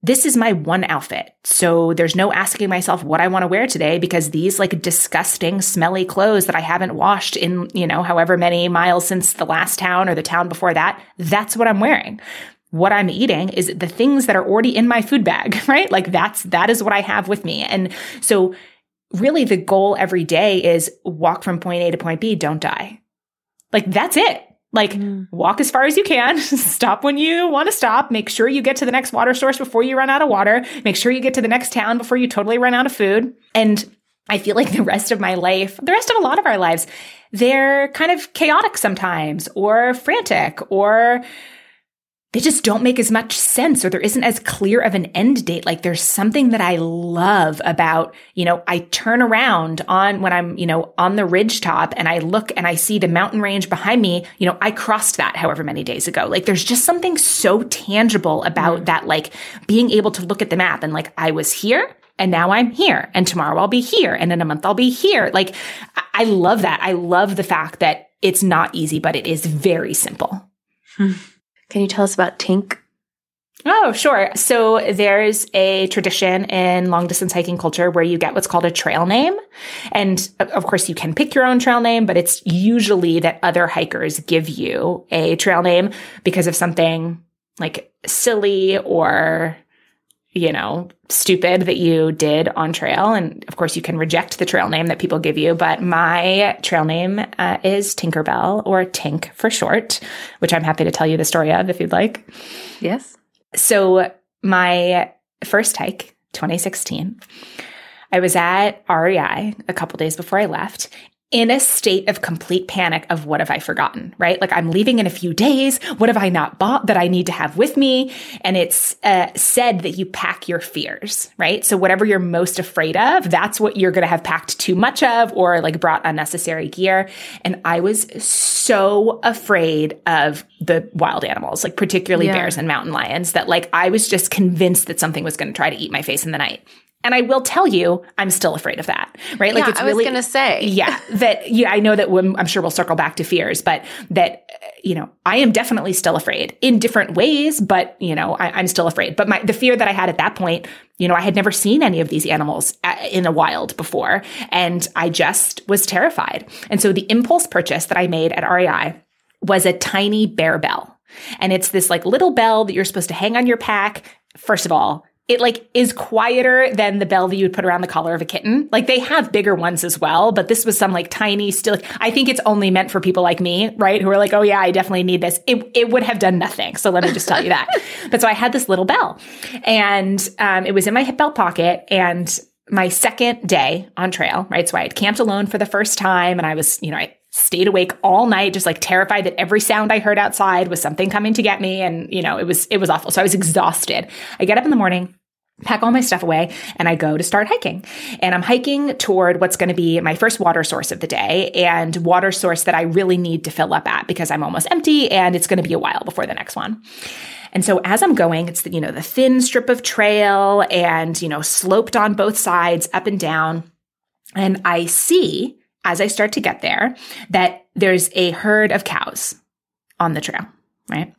this is my one outfit. So there's no asking myself what I want to wear today because these like disgusting, smelly clothes that I haven't washed in, you know, however many miles since the last town or the town before that, that's what I'm wearing. What I'm eating is the things that are already in my food bag, right? Like that's, that is what I have with me. And so really the goal every day is walk from point A to point B, don't die. Like that's it. Like mm. walk as far as you can, stop when you want to stop, make sure you get to the next water source before you run out of water, make sure you get to the next town before you totally run out of food. And I feel like the rest of my life, the rest of a lot of our lives, they're kind of chaotic sometimes or frantic or they just don't make as much sense or there isn't as clear of an end date. Like there's something that I love about, you know, I turn around on when I'm, you know, on the ridge top and I look and I see the mountain range behind me, you know, I crossed that however many days ago. Like there's just something so tangible about mm. that, like being able to look at the map and like I was here and now I'm here and tomorrow I'll be here and in a month I'll be here. Like I love that. I love the fact that it's not easy, but it is very simple. Can you tell us about Tink? Oh, sure. So there's a tradition in long distance hiking culture where you get what's called a trail name. And uh, of course, you can pick your own trail name, but it's usually that other hikers give you a trail name because of something like silly or you know, stupid that you did on trail. And of course, you can reject the trail name that people give you. But my trail name uh, is Tinkerbell or Tink for short, which I'm happy to tell you the story of if you'd like. Yes. So, my first hike, 2016, I was at REI a couple days before I left, in a state of complete panic of what have I forgotten, right? Like I'm leaving in a few days. What have I not bought that I need to have with me? And it's uh, said that you pack your fears, right? So whatever you're most afraid of, that's what you're going to have packed too much of or like brought unnecessary gear. And I was so afraid of the wild animals, like particularly yeah. bears and mountain lions that like I was just convinced that something was going to try to eat my face in the night. And I will tell you, I'm still afraid of that, right? Like yeah, it's I was really, gonna say, yeah, that yeah, I know that when, I'm sure we'll circle back to fears, but that you know, I am definitely still afraid in different ways, but you know, I, am still afraid. But my the fear that I had at that point, you know, I had never seen any of these animals uh, in the wild before, and I just was terrified. And so the impulse purchase that I made at REI was a tiny bear bell, and it's this like little bell that you're supposed to hang on your pack. First of all, it like is quieter than the bell that you would put around the collar of a kitten. Like they have bigger ones as well, but this was some like tiny still. I think it's only meant for people like me, right? Who are like, oh yeah, I definitely need this. It, it would have done nothing. So let me just tell you that. but so I had this little bell and um, it was in my hip belt pocket and my second day on trail, right? So I had camped alone for the first time and I was, you know, I stayed awake all night, just like terrified that every sound I heard outside was something coming to get me. And, you know, it was, it was awful. So I was exhausted. I get up in the morning, pack all my stuff away and I go to start hiking. And I'm hiking toward what's going to be my first water source of the day and water source that I really need to fill up at because I'm almost empty and it's going to be a while before the next one. And so as I'm going, it's the, you know, the thin strip of trail and, you know, sloped on both sides up and down. And I see as I start to get there that there's a herd of cows on the trail, right?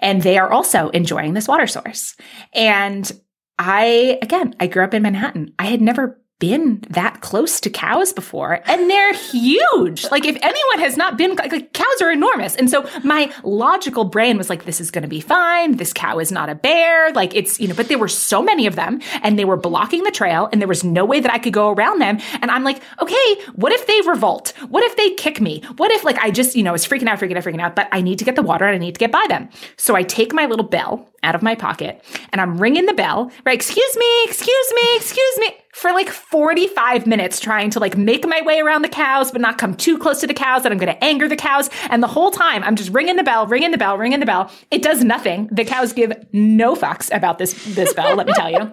And they are also enjoying this water source. And I, again, I grew up in Manhattan. I had never been that close to cows before and they're huge. Like if anyone has not been like cows are enormous. And so my logical brain was like this is going to be fine. This cow is not a bear. Like it's, you know, but there were so many of them and they were blocking the trail and there was no way that I could go around them. And I'm like, "Okay, what if they revolt? What if they kick me? What if like I just, you know, was freaking out, freaking out, freaking out, but I need to get the water and I need to get by them." So I take my little bell out of my pocket and I'm ringing the bell, right? Excuse me, excuse me, excuse me for like 45 minutes trying to like make my way around the cows, but not come too close to the cows that I'm going to anger the cows. And the whole time I'm just ringing the bell, ringing the bell, ringing the bell. It does nothing. The cows give no fucks about this, this bell, let me tell you.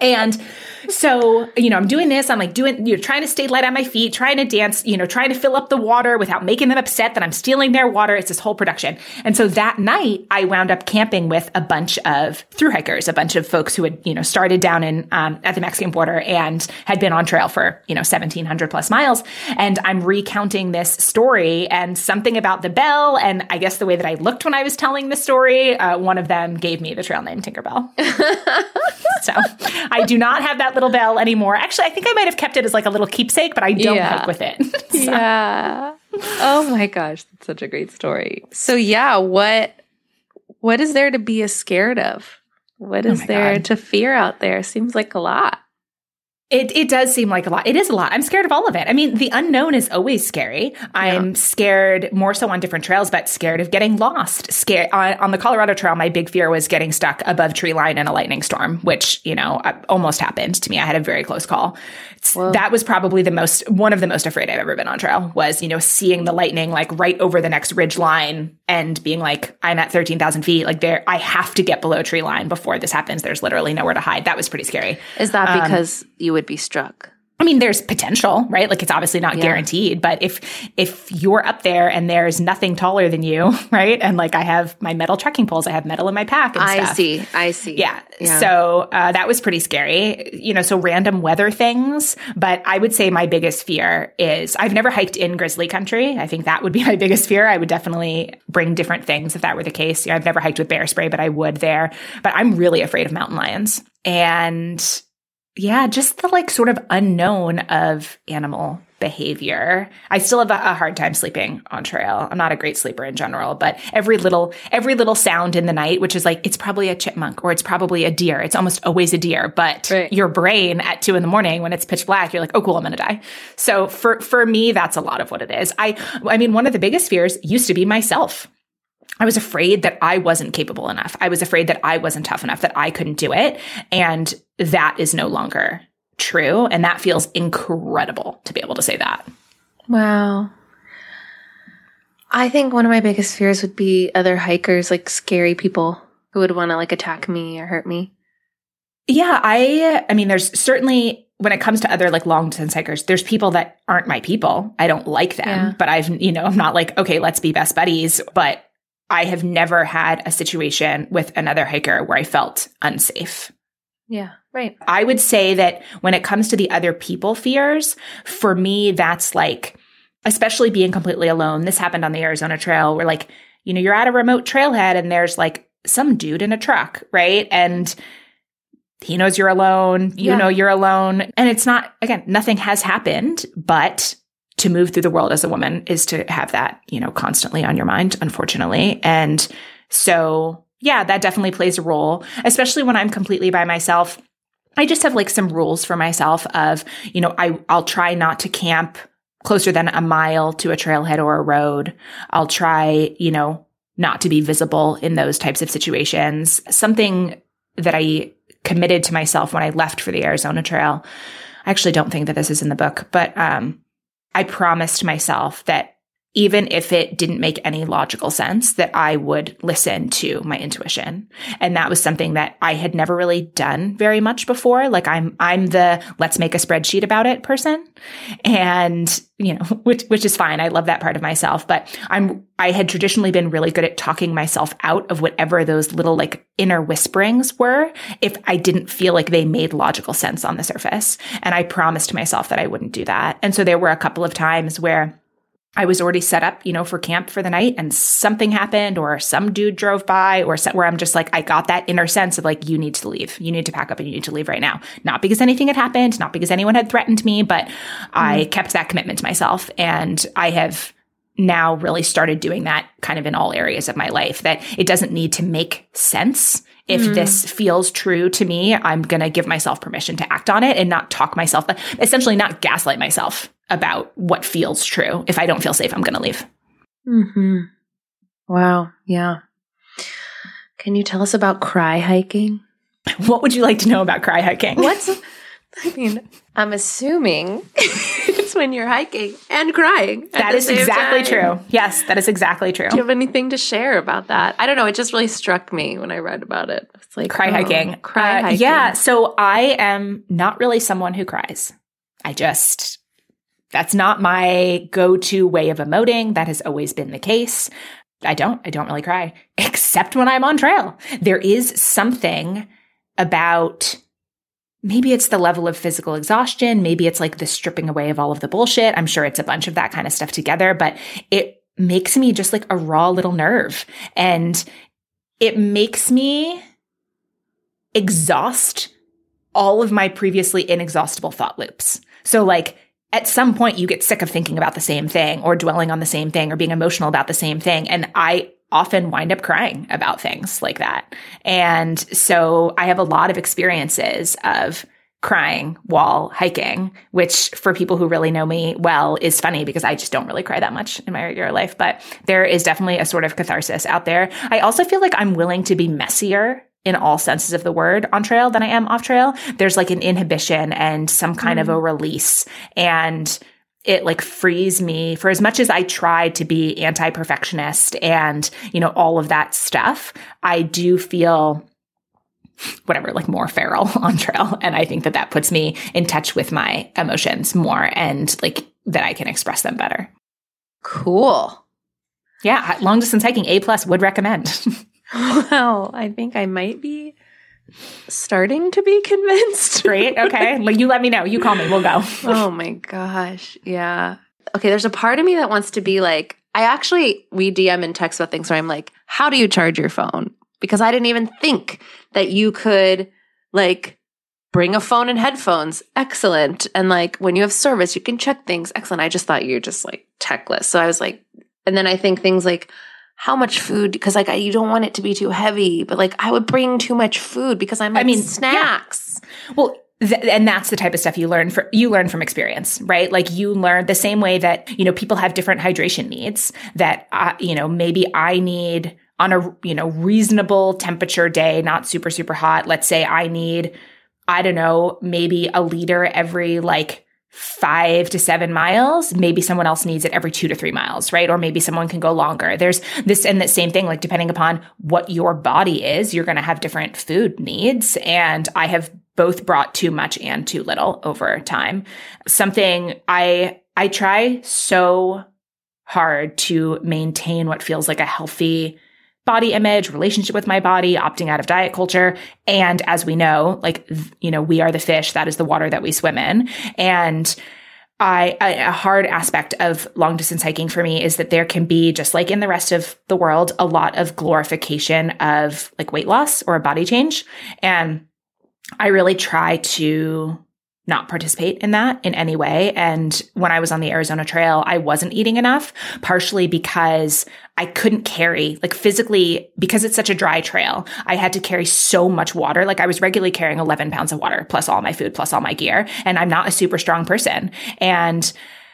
And so, you know, I'm doing this. I'm like doing, you know, trying to stay light on my feet, trying to dance, you know, trying to fill up the water without making them upset that I'm stealing their water. It's this whole production. And so that night, I wound up camping with a bunch of through hikers, a bunch of folks who had, you know, started down in um, at the Mexican border and had been on trail for, you know, 1700 plus miles. And I'm recounting this story and something about the bell. And I guess the way that I looked when I was telling the story, uh, one of them gave me the trail name Tinkerbell. so I do not have that little bell anymore. Actually, I think I might have kept it as like a little keepsake, but I don't yeah. hike with it. so. Yeah. Oh my gosh, that's such a great story. So yeah, what what is there to be scared of? What oh is oh there God. to fear out there? Seems like a lot. It, it does seem like a lot. It is a lot. I'm scared of all of it. I mean, the unknown is always scary. I'm scared more so on different trails, but scared of getting lost. Scared on, on, the Colorado Trail. My big fear was getting stuck above tree line in a lightning storm, which you know almost happened to me. I had a very close call. That was probably the most one of the most afraid I've ever been on trail. Was you know seeing the lightning like right over the next ridge line and being like, I'm at thirteen thousand feet. Like there, I have to get below tree line before this happens. There's literally nowhere to hide. That was pretty scary. Is that because um, you would be struck? I mean, there's potential, right? Like it's obviously not yeah. guaranteed, but if if you're up there and there's nothing taller than you, right? And like I have my metal trekking poles, I have metal in my pack. I stuff. see, I see. Yeah. yeah. So uh, that was pretty scary, you know. So random weather things, but I would say my biggest fear is I've never hiked in grizzly country. I think that would be my biggest fear. I would definitely bring different things if that were the case. You know, I've never hiked with bear spray, but I would there. But I'm really afraid of mountain lions and yeah, just the like sort of unknown of animal behavior. I still have a, hard time sleeping on trail. I'm not a great sleeper in general, but every little every little sound in the night, which is like it's probably a chipmunk or it's probably a deer. It's almost always a deer, but right. your brain at two in the morning when it's pitch black, you're like, oh cool, I'm gonna die. So for for me, that's a lot of what it is. I I mean, one of the biggest fears used to be myself. I was afraid that I wasn't capable enough. I was afraid that I wasn't tough enough, that I couldn't do it. And that is no longer true. And that feels incredible to be able to say that. Wow. I think one of my biggest fears would be other hikers, like scary people who would want to like attack me or hurt me. Yeah, I I mean there's certainly when it comes to other like long distance hikers, there's people that aren't my people. I don't like them, yeah. but I've you know, I'm not like, okay, let's be best buddies, but I have never had a situation with another hiker where I felt unsafe. Yeah, right. I would say that when it comes to the other people fears, for me, that's like, especially being completely alone. This happened on the Arizona Trail where, like, you know, you're at a remote trailhead and there's like some dude in a truck, right? And he knows you're alone. You yeah. know you're alone. And it's not, again, nothing has happened, but to move through the world as a woman is to have that, you know, constantly on your mind, unfortunately. And so, yeah, that definitely plays a role, especially when I'm completely by myself. I just have like some rules for myself of, you know, I, I'll try not to camp closer than a mile to a trailhead or a road. I'll try, you know, not to be visible in those types of situations. Something that I committed to myself when I left for the Arizona Trail. I actually don't think that this is in the book, but um, I promised myself that even if it didn't make any logical sense, that I would listen to my intuition. And that was something that I had never really done very much before. Like I'm, I'm the let's make a spreadsheet about it person. And, you know, which, which is fine. I love that part of myself, but I'm, I had traditionally been really good at talking myself out of whatever those little like inner whisperings were if I didn't feel like they made logical sense on the surface. And I promised myself that I wouldn't do that. And so there were a couple of times where I was already set up, you know, for camp for the night and something happened or some dude drove by or where I'm just like, I got that inner sense of like, you need to leave. You need to pack up and you need to leave right now. Not because anything had happened, not because anyone had threatened me, but mm-hmm. I kept that commitment to myself. And I have now really started doing that kind of in all areas of my life that it doesn't need to make sense. If mm. this feels true to me, I'm going to give myself permission to act on it and not talk myself, essentially not gaslight myself about what feels true. If I don't feel safe, I'm going to leave. Hmm. Wow. Yeah. Can you tell us about cry hiking? What would you like to know about cry hiking? What's I mean, I'm assuming when you're hiking and crying. That is exactly time. true. Yes, that is exactly true. Do you have anything to share about that? I don't know. It just really struck me when I read about it. It's like cry oh, hiking. Cry uh, hiking. Yeah. So I am not really someone who cries. I just that's not my go to way of emoting. That has always been the case. I don't, I don't really cry, except when I'm on trail. There is something about maybe it's the level of physical exhaustion. Maybe it's like the stripping away of all of the bullshit. I'm sure it's a bunch of that kind of stuff together, but it makes me just like a raw little nerve and it makes me exhaust all of my previously inexhaustible thought loops. So like at some point you get sick of thinking about the same thing or dwelling on the same thing or being emotional about the same thing. And I often wind up crying about things like that. And so I have a lot of experiences of crying while hiking, which for people who really know me well is funny because I just don't really cry that much in my regular life. But there is definitely a sort of catharsis out there. I also feel like I'm willing to be messier in all senses of the word on trail than I am off trail. There's like an inhibition and some kind mm. of a release. And it like frees me for as much as I try to be anti perfectionist and, you know, all of that stuff. I do feel whatever, like more feral on trail. And I think that that puts me in touch with my emotions more and like that I can express them better. Cool. Yeah. Long distance hiking, A plus would recommend. Well, I think I might be starting to be convinced. Great. Okay. Well, you let me know. You call me. We'll go. oh my gosh. Yeah. Okay. There's a part of me that wants to be like, I actually, we DM and text about things where I'm like, how do you charge your phone? Because I didn't even think that you could like bring a phone and headphones. Excellent. And like when you have service, you can check things. Excellent. I just thought you're just like techless. So I was like, and then I think things like, how much food because like I, you don't want it to be too heavy but like i would bring too much food because i'm i mean snacks. Yeah. well th- and that's the type of stuff you learn for you learn from experience right? Like you learn the same way that you know people have different hydration needs that uh, you know maybe i need on a you know reasonable temperature day not super super hot. Let's say i need i don't know maybe a liter every like five to seven miles, maybe someone else needs it every two to three miles, right? Or maybe someone can go longer. There's this and that same thing, like depending upon what your body is, you're going to have different food needs. And I have both brought too much and too little over time. Something I, I try so hard to maintain what feels like a healthy body image, relationship with my body, opting out of diet culture. And as we know, like, you know, we are the fish. That is the water that we swim in. And I, a hard aspect of long distance hiking for me is that there can be, just like in the rest of the world, a lot of glorification of like weight loss or a body change. And I really try to not participate in that in any way. And when I was on the Arizona Trail, I wasn't eating enough, partially because I couldn't carry, like physically, because it's such a dry trail, I had to carry so much water. Like I was regularly carrying 11 pounds of water, plus all my food, plus all my gear. And I'm not a super strong person. And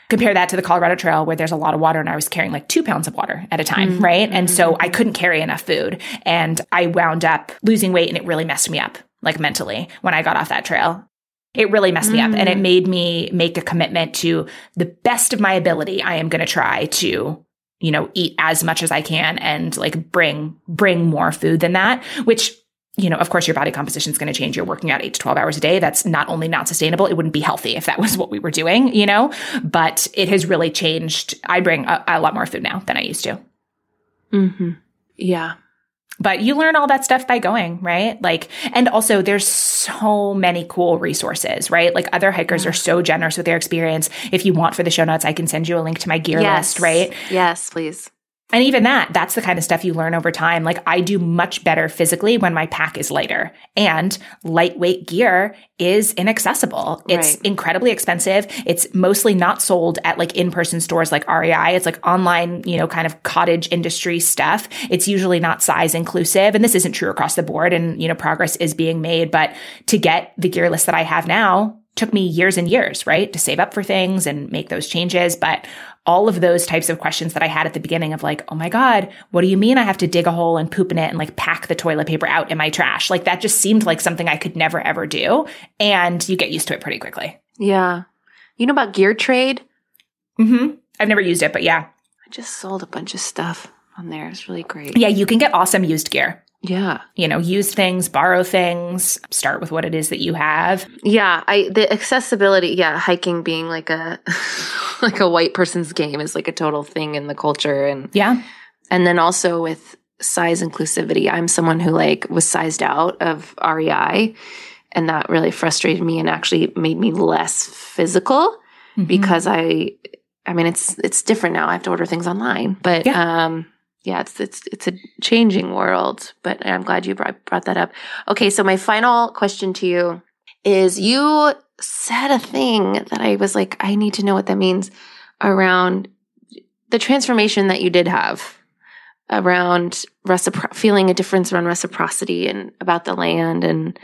compare that to the Colorado Trail where there's a lot of water and I was carrying like two pounds of water at a time, mm-hmm. right? And so I couldn't carry enough food and I wound up losing weight and it really messed me up like mentally when I got off that trail. It really messed me up and it mm. made me make a commitment to the best of my ability. I am going to try to, you know, eat as much as I can and like bring, bring more food than that, which, you know, of course your body composition is going to change. You're working out eight to 12 hours a day. That's not only not sustainable, it wouldn't be healthy if that was what we were doing, you know, but it has really changed. I bring a, a lot more food now than I used to. Mm-hmm. Yeah. But you learn all that stuff by going, right? Like, and also there's so many cool resources, right? Like other hikers are so generous with their experience. If you want for the show notes, I can send you a link to my gear Yes. list, right? Yes, please. And even that, that's the kind of stuff you learn over time. Like I do much better physically when my pack is lighter and lightweight gear is inaccessible. It's Right. incredibly expensive. It's mostly not sold at like in-person stores like REI. It's like online, you know, kind of cottage industry stuff. It's usually not size inclusive. And this isn't true across the board. And, you know, progress is being made. But to get the gear list that I have now took me years and years, right? To save up for things and make those changes. But all of those types of questions that I had at the beginning of like, oh my God, what do you mean I have to dig a hole and poop in it and like pack the toilet paper out in my trash? Like that just seemed like something I could never ever do. And you get used to it pretty quickly. Yeah. You know about Gear Trade? Mm-hmm. I've never used it, but yeah. I just sold a bunch of stuff on there. It's really great. Yeah, you can get awesome used gear. Yeah. You know, use things, borrow things, start with what it is that you have. Yeah, I the accessibility, yeah, hiking being like a like a white person's game is like a total thing in the culture and Yeah. and then also with size inclusivity. I'm someone who like was sized out of REI and that really frustrated me and actually made me less physical Mhm. because I I mean it's it's different now. I have to order things online. But Yeah. um yeah, it's it's it's a changing world, but I'm glad you brought brought that up. Okay, so my final question to you is you said a thing that I was like I need to know what that means around the transformation that you did have around recipro- feeling a difference around reciprocity and about the land and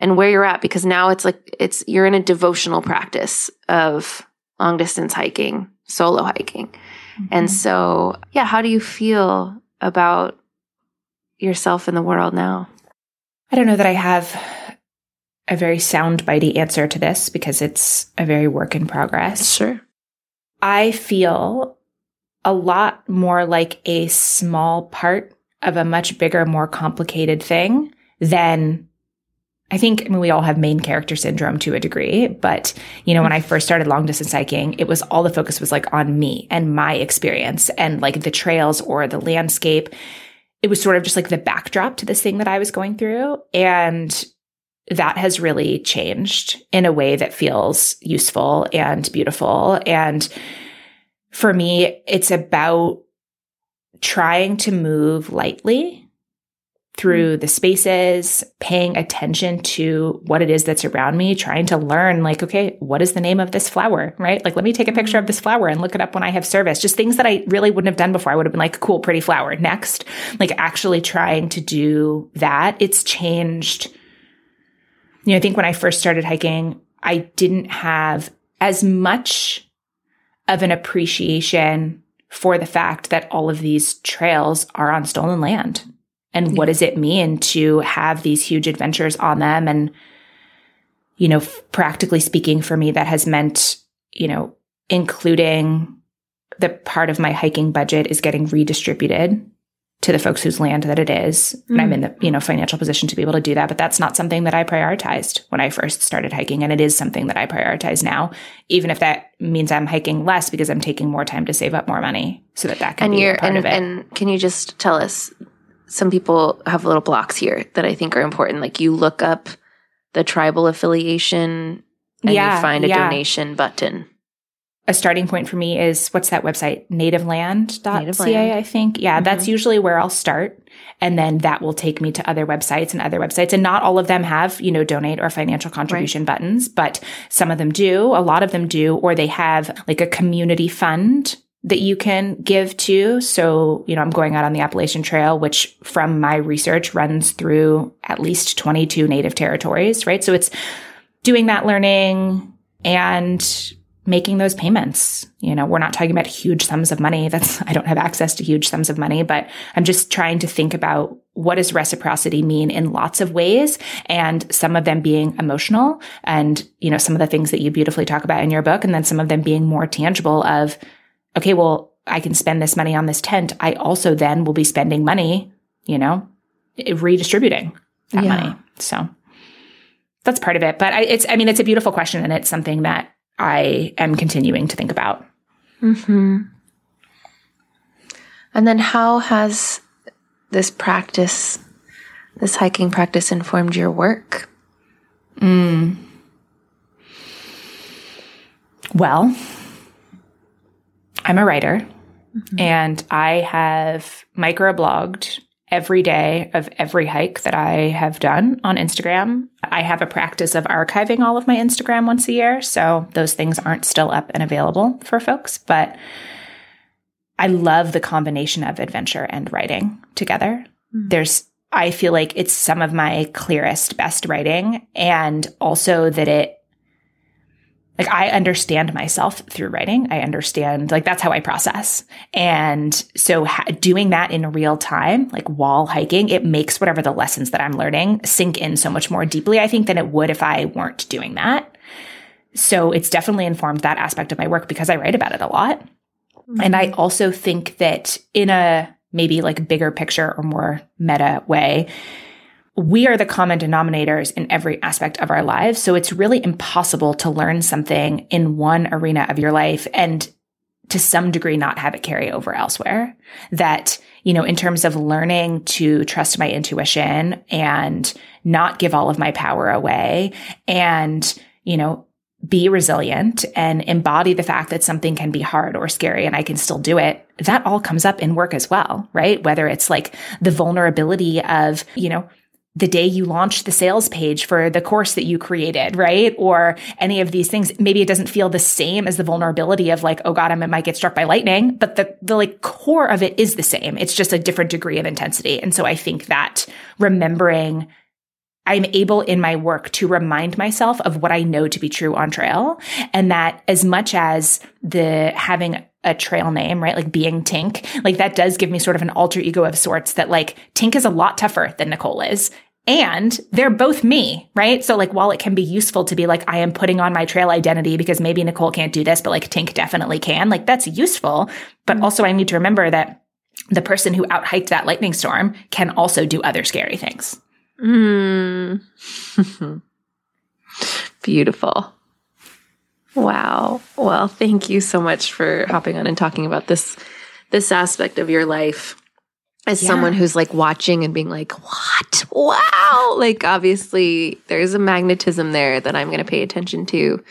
and where you're at because now it's like it's you're in a devotional practice of long distance hiking, solo hiking. And mm-hmm. so, yeah, how do you feel about yourself in the world now? I don't know that I have a very sound bitey answer to this because it's a very work in progress. Sure. I feel a lot more like a small part of a much bigger, more complicated thing than I think, I mean, we all have main character syndrome to a degree, but you know, when I first started long distance hiking, it was all the focus was like on me and my experience and like the trails or the landscape. It was sort of just like the backdrop to this thing that I was going through. And that has really changed in a way that feels useful and beautiful. And for me, it's about trying to move lightly through mm-hmm. the spaces, paying attention to what it is that's around me, trying to learn, like, okay, what is the name of this flower, right? Like, let me take a picture of mm-hmm. this flower and look it up when I have service. Just things that I really wouldn't have done before. I would have been like, cool, pretty flower. Next, like, actually trying to do that. It's changed. You know, I think when I first started hiking, I didn't have as much of an appreciation for the fact that all of these trails are on stolen land. And what does it mean to have these huge adventures on them? And, you know, f- practically speaking, for me, that has meant, you know, including the part of my hiking budget is getting redistributed to the folks whose land that it is. And I'm in the, you know, financial position to be able to do that. But that's not something that I prioritized when I first started hiking. And it is something that I prioritize now, even if that means I'm hiking less because I'm taking more time to save up more money so that that can And be you're a part and, of it. and can you just tell us some people have little blocks here that I think are important. Like you look up the tribal affiliation and Yeah, you find a yeah. donation button. a starting point for me is what's that website? Nativeland.ca, Nativeland. I think. Yeah, Mhm. that's usually where I'll start. And then that will take me to other websites and other websites. And not all of them have, you know, donate or financial contribution buttons, but some of them do. A lot of them do, or they have like a community fund that you can give to. So, you know, I'm going out on the Appalachian Trail, which from my research runs through at least 22 native territories, right? So it's doing that learning and making those payments. You know, we're not talking about huge sums of money. That's, I don't have access to huge sums of money, but I'm just trying to think about what does reciprocity mean in lots of ways and some of them being emotional and, you know, some of the things that you beautifully talk about in your book and then some of them being more tangible of, okay, well, I can spend this money on this tent. I also then will be spending money, you know, redistributing that Yeah. money. So that's part of it. But I, it's, I mean, it's a beautiful question and it's something that I am continuing to think about. Mm-hmm. And then how has this practice, this hiking practice informed your work? Well, I'm a writer mm-hmm. and I have microblogged every day of every hike that I have done on Instagram. I have a practice of archiving all of my Instagram once a year, so those things aren't still up and available for folks, but I love the combination of adventure and writing together. Mm-hmm. There's I feel like it's some of my clearest, best writing, and also that it like I understand myself through writing. I understand like that's how I process. And so ha- doing that in real time, like while hiking, it makes whatever the lessons that I'm learning sink in so much more deeply, I think, than it would if I weren't doing that. So it's definitely informed that aspect of my work because I write about it a lot. And I mm-hmm. also think that in a maybe like bigger picture or more meta way, we are the common denominators in every aspect of our lives. So it's really impossible to learn something in one arena of your life and to some degree not have it carry over elsewhere. That, you know, in terms of learning to trust my intuition and not give all of my power away and, you know, be resilient and embody the fact that something can be hard or scary and I can still do it. That all comes up in work as well, right? Whether it's like the vulnerability of, you know, the day you launch the sales page for the course that you created, right? Or any of these things. Maybe it doesn't feel the same as the vulnerability of like, oh God, I might get struck by lightning, but the, the like core of it is the same. It's just a different degree of intensity. And so I think that remembering I'm able in my work to remind myself of what I know to be true on trail. And that as much as the having a trail name, right? Like being Tink, like that does give me sort of an alter ego of sorts that like Tink is a lot tougher than Nicole is. And they're both me, right? So like while it can be useful to be like, I am putting on my trail identity because maybe Nicole can't do this, but like Tink definitely can, like that's useful. But mm-hmm. also I need to remember that the person who out hiked that lightning storm can also do other scary things. Mm. Beautiful. Wow. Well, thank you so much for hopping on and talking about this this aspect of your life as Yeah. someone who's like watching and being like, "What? Wow." Like obviously there's a magnetism there that I'm going to pay attention to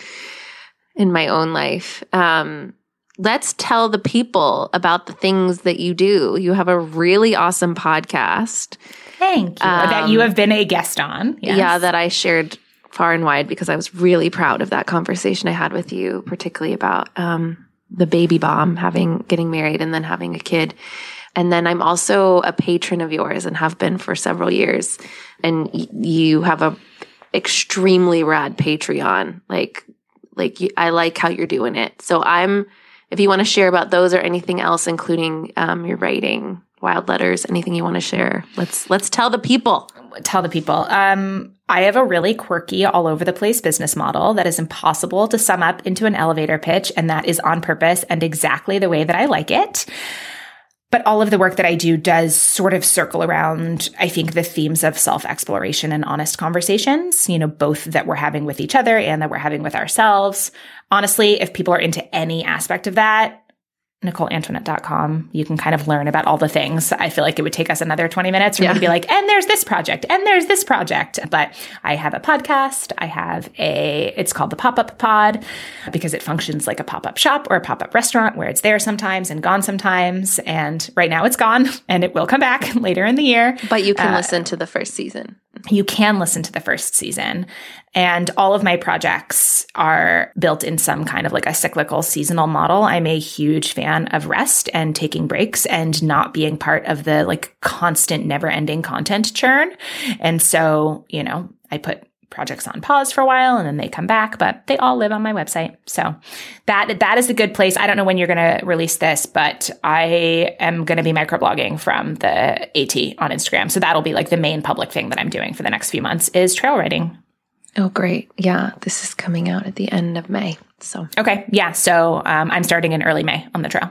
in my own life. Um let's tell the people about the things that you do. You have a really awesome podcast. Thank you. that you have been a guest on. Yes. Yeah, that I shared far and wide because I was really proud of that conversation I had with you, particularly about um, the baby bomb, having getting married and then having a kid. And then I'm also a patron of yours and have been for several years. And y- you have a extremely rad Patreon. Like, like you, I like how you're doing it. So I'm, if you want to share about those or anything else, including um, your writing, wild letters, anything you want to share, let's let's tell the people. tell the people. Um, I have a really quirky, all over the place business model that is impossible to sum up into an elevator pitch, and that is on purpose and exactly the way that I like it. But all of the work that I do does sort of circle around, I think, the themes of self exploration and honest conversations, you know, both that we're having with each other and that we're having with ourselves. Honestly, if people are into any aspect of that, NicoleAntoinette.com. You can kind of learn about all the things. I feel like it would take us another 20 minutes for me Yeah. to be like, and there's this project, and there's this project. But I have a podcast. I have a, it's called the Pop Up Pod because it functions like a pop up shop or a pop up restaurant where it's there sometimes and gone sometimes. And right now it's gone and it will come back later in the year. But you can uh, listen to the first season. You can listen to the first season. And all of my projects are built in some kind of like a cyclical seasonal model. I'm a huge fan of rest and taking breaks and not being part of the like constant, never ending content churn. And so, you know, I put projects on pause for a while and then they come back, but they all live on my website. So that that is a good place. I don't know when you're going to release this, but I am going to be microblogging from the AT on Instagram. So that'll be like the main public thing that I'm doing for the next few months is trail writing. Oh, great. Yeah, this is coming out at the end of May. So, Okay. Yeah. So um, I'm starting in early May on the trail.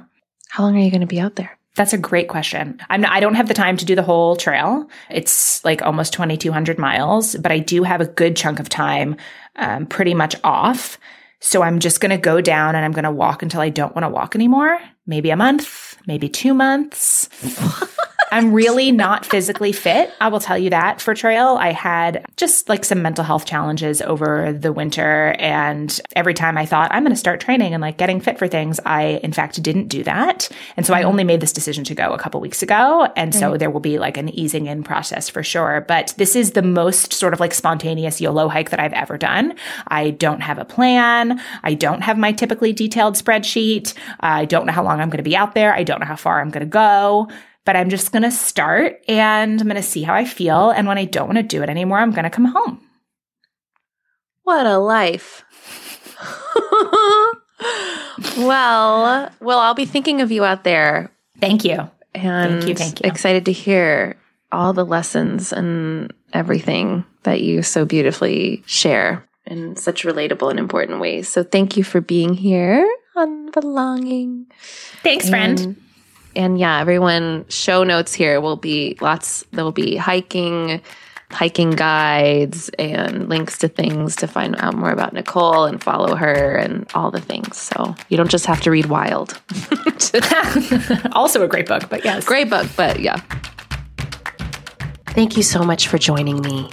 how long are you going to be out there? That's a great question. I'm I don't have the time to do the whole trail. It's like almost 2,200 miles, but I do have a good chunk of time um, pretty much off. So I'm just going to go down and I'm going to walk until I don't want to walk anymore. Maybe a month, maybe two months. I'm really not physically fit. I will tell you that for trail. I had just like some mental health challenges over the winter. And every time I thought I'm going to start training and like getting fit for things, I in fact didn't do that. And so I mm-hmm. only made this decision to go a couple weeks ago. And so there will be like an easing in process for sure. But this is the most sort of like spontaneous YOLO hike that I've ever done. I don't have a plan. I don't have my typically detailed spreadsheet. I don't know how long I'm going to be out there. I don't know how far I'm going to go but I'm just going to start and I'm going to see how I feel. And when I don't want to do it anymore, I'm going to come home. What a life. well, well, I'll be thinking of you out there. Thank you. And Thank you, thank you. excited to hear all the lessons and everything that you so beautifully share in such relatable and important ways. So thank you for being here on Belonging. Thanks, friend. And, and yeah, everyone, show notes here will be lots, there will be hiking, hiking guides, and links to things to find out more about Nicole and follow her and all the things. So you don't just have to read Wild. also a great book, but yes. Great book, but yeah. Thank you so much for joining me.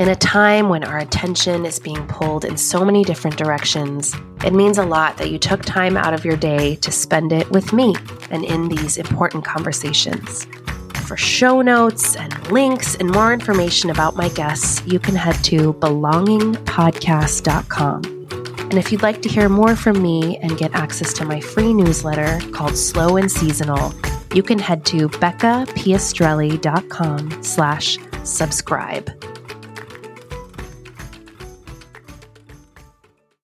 In a time when our attention is being pulled in so many different directions, it means a lot that you took time out of your day to spend it with me and in these important conversations. For show notes and links and more information about my guests, you can head to belongingpodcast.com. And if you'd like to hear more from me and get access to my free newsletter called Slow and Seasonal, you can head to beccapiastrelli.com slash subscribe.